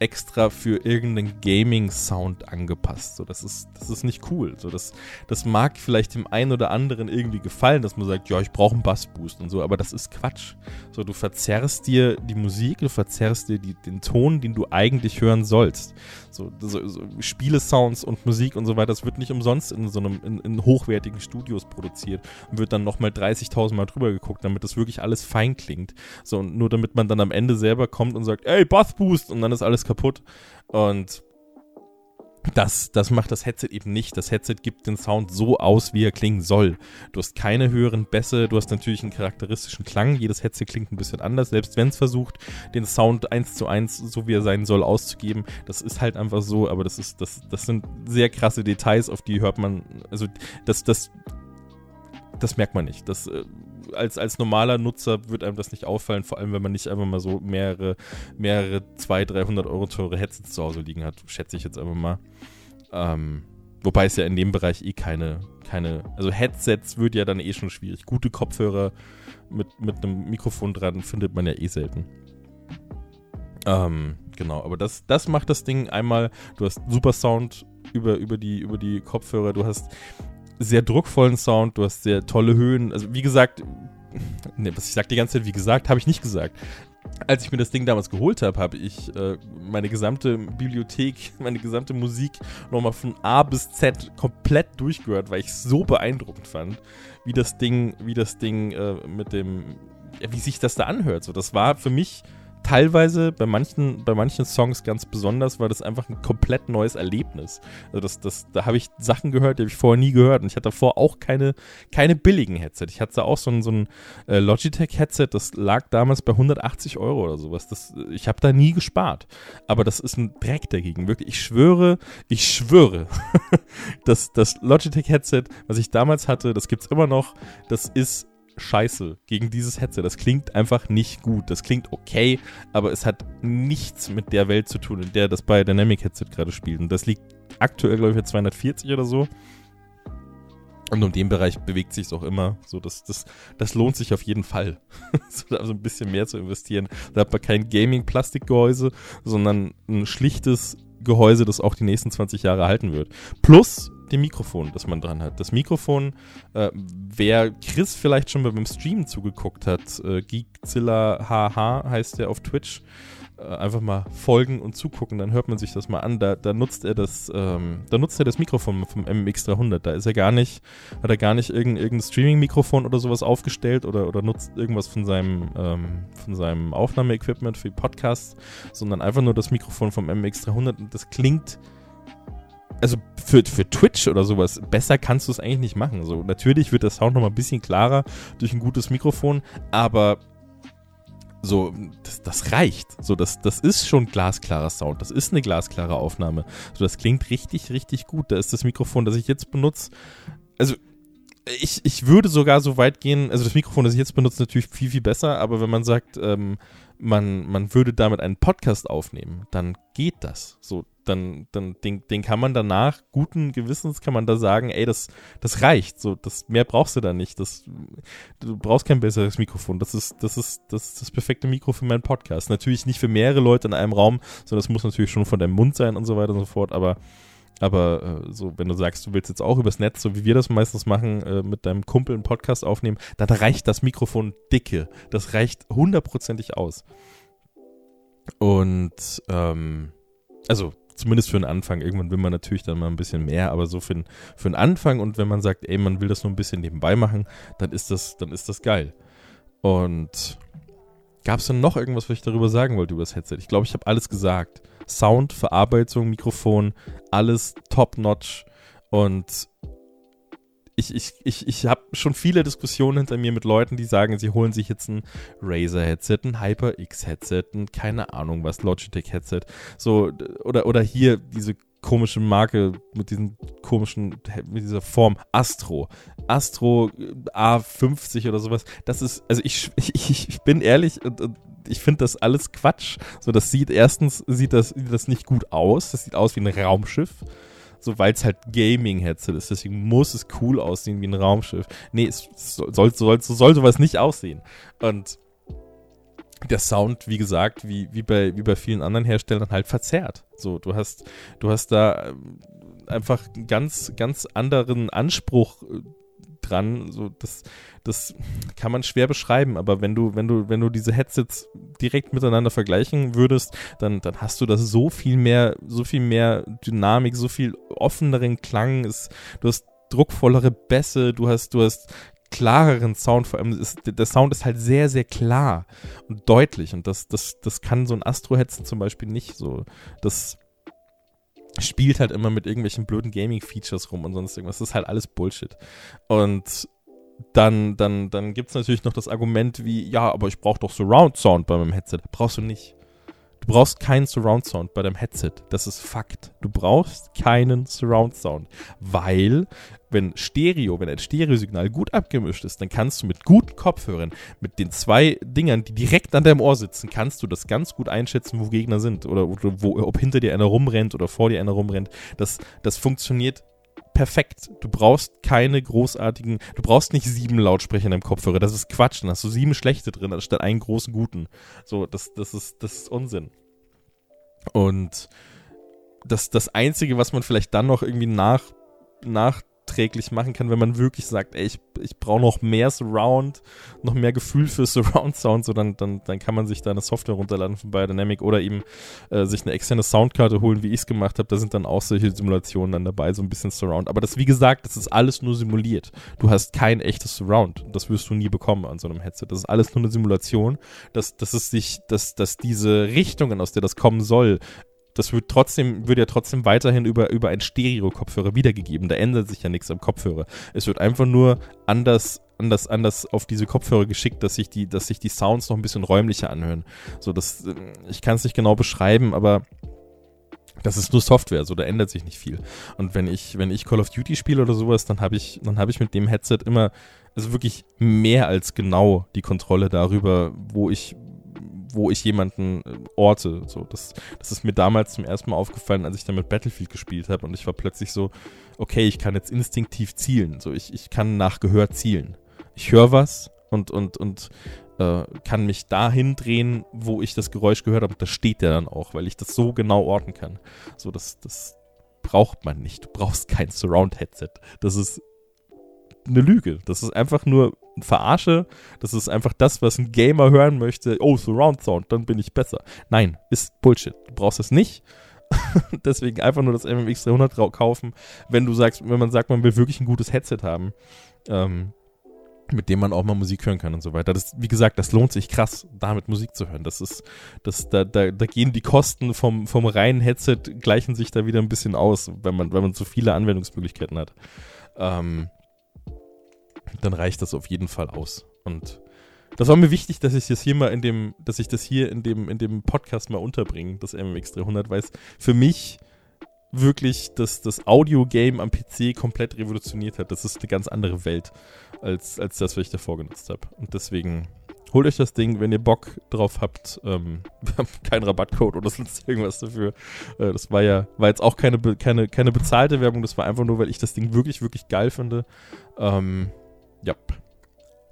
extra für irgendeinen Gaming-Sound angepasst. So, das ist, das ist nicht cool. So, das, das mag vielleicht dem einen oder anderen irgendwie gefallen, dass man sagt, ja, ich brauche einen Bassboost und so, aber das ist Quatsch. So, du verzerrst dir die Musik, du verzerrst dir die, den Ton, den du eigentlich hören sollst. So, so, so Spiele-Sounds und Musik und so weiter, das wird nicht umsonst in so einem, in, in hochwertigen Studios produziert und wird dann nochmal 30.000 Mal drüber geguckt, damit das wirklich alles fein klingt. So, nur damit man dann am Ende selber kommt und sagt, ey, Bassboost und dann ist alles kaputt. Und das, das macht das Headset eben nicht. Das Headset gibt den Sound so aus, wie er klingen soll. Du hast keine höheren Bässe, du hast natürlich einen charakteristischen Klang. Jedes Headset klingt ein bisschen anders, selbst wenn es versucht, den Sound eins zu eins, so wie er sein soll, auszugeben. Das ist halt einfach so, aber das ist, das, das sind sehr krasse Details, auf die hört man, also das, das, das merkt man nicht. Das äh, als, als normaler Nutzer wird einem das nicht auffallen, vor allem wenn man nicht einfach mal so mehrere, mehrere 200, 300 Euro teure Headsets zu Hause liegen hat, schätze ich jetzt einfach mal. Ähm, wobei es ja in dem Bereich eh keine, keine, also Headsets wird ja dann eh schon schwierig. Gute Kopfhörer mit, mit einem Mikrofon dran findet man ja eh selten. Ähm, genau, aber das, das macht das Ding einmal, du hast super Sound über, über, die, über die Kopfhörer, du hast sehr druckvollen Sound, du hast sehr tolle Höhen. Also wie gesagt, ne, was ich sag die ganze Zeit, wie gesagt, habe ich nicht gesagt. Als ich mir das Ding damals geholt habe, habe ich äh, meine gesamte Bibliothek, meine gesamte Musik nochmal von A bis Z komplett durchgehört, weil ich es so beeindruckend fand, wie das Ding, wie das Ding äh, mit dem, wie sich das da anhört. So, das war für mich teilweise bei manchen, bei manchen Songs ganz besonders, war das einfach ein komplett neues Erlebnis. Also das, das, da habe ich Sachen gehört, die habe ich vorher nie gehört. Und ich hatte davor auch keine, keine billigen Headset. Ich hatte auch so ein, so ein äh, Logitech-Headset, das lag damals bei 180 Euro oder sowas. Das, ich habe da nie gespart. Aber das ist ein Dreck dagegen. Wirklich, ich schwöre, ich schwöre, dass das Logitech-Headset, was ich damals hatte, das gibt es immer noch, das ist scheiße gegen dieses Headset. Das klingt einfach nicht gut. Das klingt okay, aber es hat nichts mit der Welt zu tun, in der das bei Dynamic Headset gerade spielt. Und das liegt aktuell, glaube ich, bei 240 oder so. Und um den Bereich bewegt sich es auch immer. So, das, das, das lohnt sich auf jeden Fall. so, da so ein bisschen mehr zu investieren. Da hat man kein Gaming-Plastikgehäuse, sondern ein schlichtes Gehäuse, das auch die nächsten 20 Jahre halten wird. Plus dem Mikrofon, das man dran hat. Das Mikrofon, äh, wer Chris vielleicht schon beim Stream zugeguckt hat, äh, Geekzilla HH heißt der auf Twitch, einfach mal folgen und zugucken, dann hört man sich das mal an. Da, da nutzt er das, ähm, da nutzt er das Mikrofon vom MX300. Da ist er gar nicht, hat er gar nicht irgendein, irgendein Streaming-Mikrofon oder sowas aufgestellt oder, oder nutzt irgendwas von seinem, ähm, von seinem Aufnahmeequipment für Podcasts, sondern einfach nur das Mikrofon vom MX300 und das klingt also für, für Twitch oder sowas, besser kannst du es eigentlich nicht machen. So, natürlich wird der Sound noch mal ein bisschen klarer durch ein gutes Mikrofon, aber so, das, das reicht. So, das, das ist schon glasklarer Sound. Das ist eine glasklare Aufnahme. So, das klingt richtig, richtig gut. Da ist das Mikrofon, das ich jetzt benutze. Also, ich, ich würde sogar so weit gehen, also das Mikrofon, das ich jetzt benutze, natürlich viel, viel besser, aber wenn man sagt, ähm, man, man würde damit einen Podcast aufnehmen, dann geht das. So, dann, dann den, den kann man danach guten Gewissens kann man da sagen, ey, das, das reicht. So, das mehr brauchst du da nicht. Das, du brauchst kein besseres Mikrofon. Das ist, das ist, das ist das perfekte Mikro für meinen Podcast. Natürlich nicht für mehrere Leute in einem Raum, sondern das muss natürlich schon von deinem Mund sein und so weiter und so fort. Aber aber äh, so, wenn du sagst, du willst jetzt auch übers Netz, so wie wir das meistens machen, äh, mit deinem Kumpel einen Podcast aufnehmen, dann reicht das Mikrofon dicke. Das reicht hundertprozentig aus. Und ähm, also zumindest für einen Anfang. Irgendwann will man natürlich dann mal ein bisschen mehr, aber so für, für einen Anfang und wenn man sagt, ey, man will das nur ein bisschen nebenbei machen, dann ist das, dann ist das geil. Und gab es dann noch irgendwas, was ich darüber sagen wollte über das Headset? Ich glaube, ich habe alles gesagt. Sound, Verarbeitung, Mikrofon, alles top-notch und ich, ich, ich, ich habe schon viele Diskussionen hinter mir mit Leuten, die sagen, sie holen sich jetzt ein Razer-Headset, ein HyperX-Headset, ein keine Ahnung was, Logitech-Headset. So, oder, oder hier diese komische Marke mit diesem komischen, mit dieser Form Astro. Astro A50 oder sowas. Das ist, also ich, ich, ich bin ehrlich und, und ich finde das alles Quatsch. So, das sieht erstens, sieht das, sieht das nicht gut aus. Das sieht aus wie ein Raumschiff so weil es halt Gaming-Headset ist. Deswegen muss es cool aussehen wie ein Raumschiff. Nee, es soll, soll, soll, sowas nicht aussehen. Und der Sound, wie gesagt, wie, wie, bei, wie bei vielen anderen Herstellern halt verzerrt. So, du hast, du hast da ähm, einfach einen ganz, ganz anderen Anspruch äh, dran. So, das, das kann man schwer beschreiben, aber wenn du, wenn du, wenn du diese Headsets direkt miteinander vergleichen würdest, dann, dann hast du das so viel mehr, so viel mehr Dynamik, so viel offeneren Klang. Ist, du hast druckvollere Bässe, du hast, du hast klareren Sound, vor allem ist, der Sound ist halt sehr, sehr klar und deutlich und das, das, das kann so ein Astro-Headset zum Beispiel nicht so. Das, spielt halt immer mit irgendwelchen blöden Gaming-Features rum und sonst irgendwas. Das ist halt alles Bullshit. Und dann, dann, dann gibt es natürlich noch das Argument wie, ja, aber ich brauche doch Surround Sound bei meinem Headset. Brauchst du nicht. Du brauchst keinen Surround Sound bei deinem Headset. Das ist Fakt. Du brauchst keinen Surround Sound. Weil, wenn Stereo, wenn ein Stereosignal gut abgemischt ist, dann kannst du mit guten Kopfhörern, mit den zwei Dingern, die direkt an deinem Ohr sitzen, kannst du das ganz gut einschätzen, wo Gegner sind. Oder, oder wo, ob hinter dir einer rumrennt oder vor dir einer rumrennt. Das, das funktioniert perfekt. Du brauchst keine großartigen, du brauchst nicht sieben Lautsprecher in deinem Kopfhörer. Das ist Quatsch. Dann hast du sieben schlechte drin, anstatt einen großen guten. So, das, das ist, das ist Unsinn. Und das, das Einzige, was man vielleicht dann noch irgendwie nach, nach nachträglich machen kann, wenn man wirklich sagt, ey, ich, ich brauche noch mehr Surround, noch mehr Gefühl für Surround Sound, so dann, dann, dann kann man sich da eine Software runterladen von Biodynamic oder eben äh, sich eine externe Soundkarte holen, wie ich es gemacht habe. Da sind dann auch solche Simulationen dann dabei, so ein bisschen Surround. Aber das, wie gesagt, das ist alles nur simuliert. Du hast kein echtes Surround. Das wirst du nie bekommen an so einem Headset. Das ist alles nur eine Simulation, dass, dass es sich, dass, dass diese Richtungen, aus der das kommen soll, das wird trotzdem, wird ja trotzdem weiterhin über, über einen Stereo-Kopfhörer wiedergegeben. Da ändert sich ja nichts am Kopfhörer. Es wird einfach nur anders, anders, anders auf diese Kopfhörer geschickt, dass sich die, dass sich die Sounds noch ein bisschen räumlicher anhören. So, das, ich kann es nicht genau beschreiben, aber das ist nur Software, so da ändert sich nicht viel. Und wenn ich, wenn ich Call of Duty spiele oder sowas, dann habe ich, dann habe ich mit dem Headset immer, also wirklich mehr als genau die Kontrolle darüber, wo ich wo ich jemanden äh, orte. So, das, das ist mir damals zum ersten Mal aufgefallen, als ich damit Battlefield gespielt habe und ich war plötzlich so, okay, ich kann jetzt instinktiv zielen. So, ich, ich kann nach Gehör zielen. Ich höre was und, und, und äh, kann mich dahin drehen, wo ich das Geräusch gehört habe. Und das steht ja dann auch, weil ich das so genau orten kann. So, das, das braucht man nicht. Du brauchst kein Surround-Headset. Das ist eine Lüge. Das ist einfach nur Verarsche. Das ist einfach das, was ein Gamer hören möchte. Oh, Surround Sound, dann bin ich besser. Nein, ist Bullshit. Du brauchst es nicht. Deswegen einfach nur das MMX 300 kaufen, wenn du sagst, wenn man sagt, man will wirklich ein gutes Headset haben, ähm, mit dem man auch mal Musik hören kann und so weiter. Das, wie gesagt, das lohnt sich krass, damit Musik zu hören. Das ist, das, da, da, da gehen die Kosten vom, vom reinen Headset gleichen sich da wieder ein bisschen aus, wenn man, wenn man so viele Anwendungsmöglichkeiten hat. Ähm, dann reicht das auf jeden Fall aus. Und das war mir wichtig, dass ich das hier mal in dem, dass ich das hier in dem, in dem Podcast mal unterbringe, das MMX 300, weil es für mich wirklich das, das Audio-Game am PC komplett revolutioniert hat. Das ist eine ganz andere Welt als, als das, was ich davor genutzt habe. Und deswegen holt euch das Ding, wenn ihr Bock drauf habt. Ähm, wir haben keinen Rabattcode oder sonst irgendwas dafür. Äh, das war ja, war jetzt auch keine, keine, keine bezahlte Werbung, das war einfach nur, weil ich das Ding wirklich, wirklich geil finde. Ähm, ja.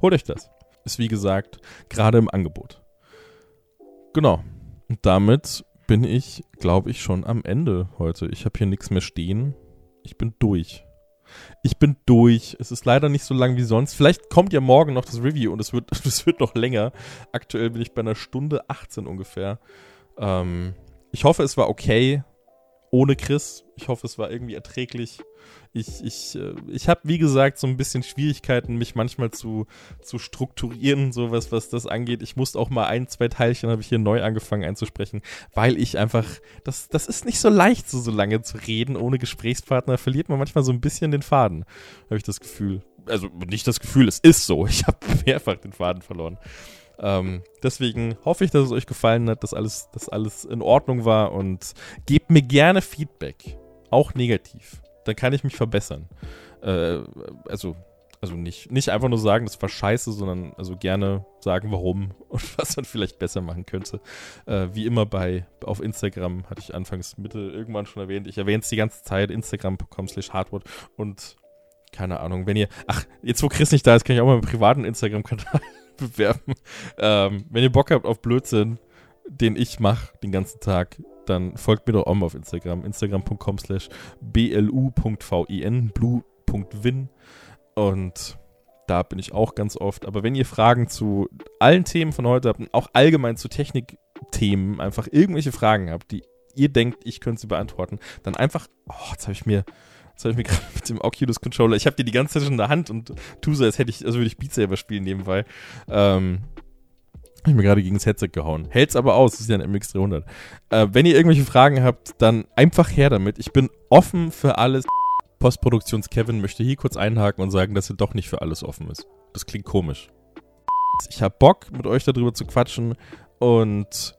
Holt euch das. Ist wie gesagt gerade im Angebot. Genau. Und damit bin ich, glaube ich, schon am Ende heute. Ich habe hier nichts mehr stehen. Ich bin durch. Ich bin durch. Es ist leider nicht so lang wie sonst. Vielleicht kommt ja morgen noch das Review und es wird, es wird noch länger. Aktuell bin ich bei einer Stunde 18 ungefähr. Ähm, ich hoffe, es war okay ohne Chris. Ich hoffe, es war irgendwie erträglich. Ich, ich, äh, ich habe, wie gesagt, so ein bisschen Schwierigkeiten, mich manchmal zu, zu strukturieren, sowas, was das angeht. Ich musste auch mal ein, zwei Teilchen, habe ich hier neu angefangen einzusprechen, weil ich einfach, das, das ist nicht so leicht, so, so lange zu reden ohne Gesprächspartner. Verliert man manchmal so ein bisschen den Faden, habe ich das Gefühl. Also nicht das Gefühl, es ist so. Ich habe mehrfach den Faden verloren. Ähm, deswegen hoffe ich, dass es euch gefallen hat, dass alles, dass alles in Ordnung war und gebt mir gerne Feedback. Auch negativ. Dann kann ich mich verbessern. Äh, also, also nicht, nicht einfach nur sagen, das war scheiße, sondern also gerne sagen, warum und was man vielleicht besser machen könnte. Äh, wie immer bei auf Instagram hatte ich anfangs Mitte irgendwann schon erwähnt. Ich erwähne es die ganze Zeit, instagram.com slash hardwood und keine Ahnung, wenn ihr, ach, jetzt wo Chris nicht da ist, kann ich auch mal einen privaten Instagram-Kanal bewerben. Ähm, wenn ihr Bock habt auf Blödsinn, den ich mache den ganzen Tag, dann folgt mir doch auch mal auf Instagram. Instagram.com slash blu.vin, blue.win. Und da bin ich auch ganz oft. Aber wenn ihr Fragen zu allen Themen von heute habt auch allgemein zu Technikthemen, einfach irgendwelche Fragen habt, die ihr denkt, ich könnte sie beantworten, dann einfach, oh, jetzt habe ich mir das habe ich mir gerade mit dem Oculus Controller. Ich habe die die ganze Zeit schon in der Hand und tu so, als hätte ich, also würde ich Beat Saber spielen nebenbei. Ähm, habe ich mir gerade gegen das Headset gehauen. Hält's aber aus, das ist ja ein MX300. Äh, wenn ihr irgendwelche Fragen habt, dann einfach her damit. Ich bin offen für alles. Postproduktions-Kevin möchte hier kurz einhaken und sagen, dass er doch nicht für alles offen ist. Das klingt komisch. Ich habe Bock, mit euch darüber zu quatschen und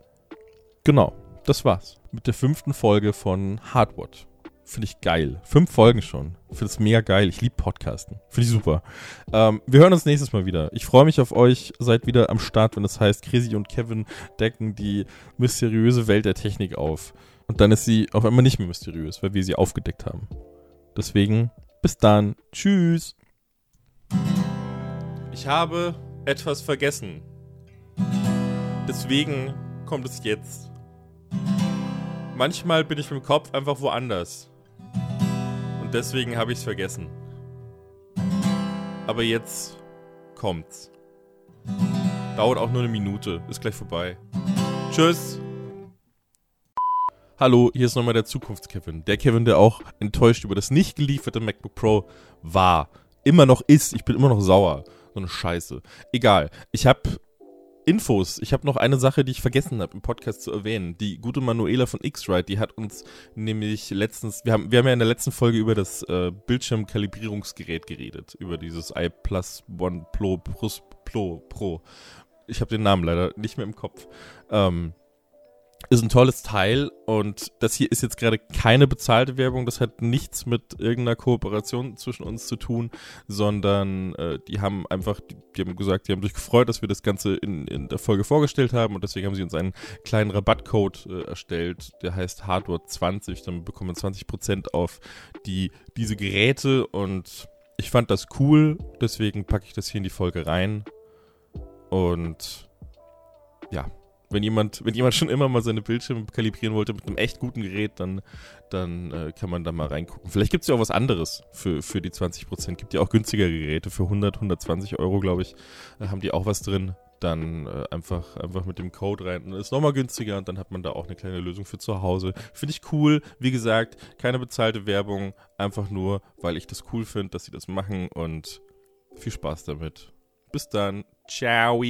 genau, das war's. Mit der fünften Folge von Hardwood. Finde ich geil. Fünf Folgen schon. Finde es mega geil. Ich liebe Podcasten. Finde ich super. Ähm, wir hören uns nächstes Mal wieder. Ich freue mich auf euch. Seid wieder am Start, wenn es heißt, Chrissy und Kevin decken die mysteriöse Welt der Technik auf. Und dann ist sie auf einmal nicht mehr mysteriös, weil wir sie aufgedeckt haben. Deswegen, bis dann. Tschüss. Ich habe etwas vergessen. Deswegen kommt es jetzt. Manchmal bin ich mit dem Kopf einfach woanders. Und deswegen habe ich es vergessen. Aber jetzt kommt's. Dauert auch nur eine Minute. Ist gleich vorbei. Tschüss. Hallo, hier ist nochmal der Zukunftskevin. Der Kevin, der auch enttäuscht über das nicht gelieferte MacBook Pro war. Immer noch ist. Ich bin immer noch sauer. So eine Scheiße. Egal. Ich habe Infos. Ich habe noch eine Sache, die ich vergessen habe im Podcast zu erwähnen. Die gute Manuela von X-Ride, die hat uns nämlich letztens, wir haben, wir haben ja in der letzten Folge über das äh, Bildschirmkalibrierungsgerät geredet, über dieses iPlus One Pro Plus Pro Pro. Ich habe den Namen leider nicht mehr im Kopf. Ähm, ist ein tolles Teil und das hier ist jetzt gerade keine bezahlte Werbung, das hat nichts mit irgendeiner Kooperation zwischen uns zu tun, sondern äh, die haben einfach, die, die, haben gesagt, die haben sich gefreut, dass wir das Ganze in, in der Folge vorgestellt haben und deswegen haben sie uns einen kleinen Rabattcode äh, erstellt, der heißt Hardware20, dann bekommen wir 20% auf die, diese Geräte und ich fand das cool, deswegen packe ich das hier in die Folge rein und ja, wenn jemand, wenn jemand schon immer mal seine Bildschirme kalibrieren wollte mit einem echt guten Gerät, dann, dann äh, kann man da mal reingucken. Vielleicht gibt es ja auch was anderes für, für die 20%. Gibt ja auch günstigere Geräte für 100, 120 Euro, glaube ich. Da haben die auch was drin. Dann äh, einfach, einfach mit dem Code rein. Dann ist nochmal günstiger und dann hat man da auch eine kleine Lösung für zu Hause. Finde ich cool. Wie gesagt, keine bezahlte Werbung. Einfach nur, weil ich das cool finde, dass sie das machen und viel Spaß damit. Bis dann. Ciao.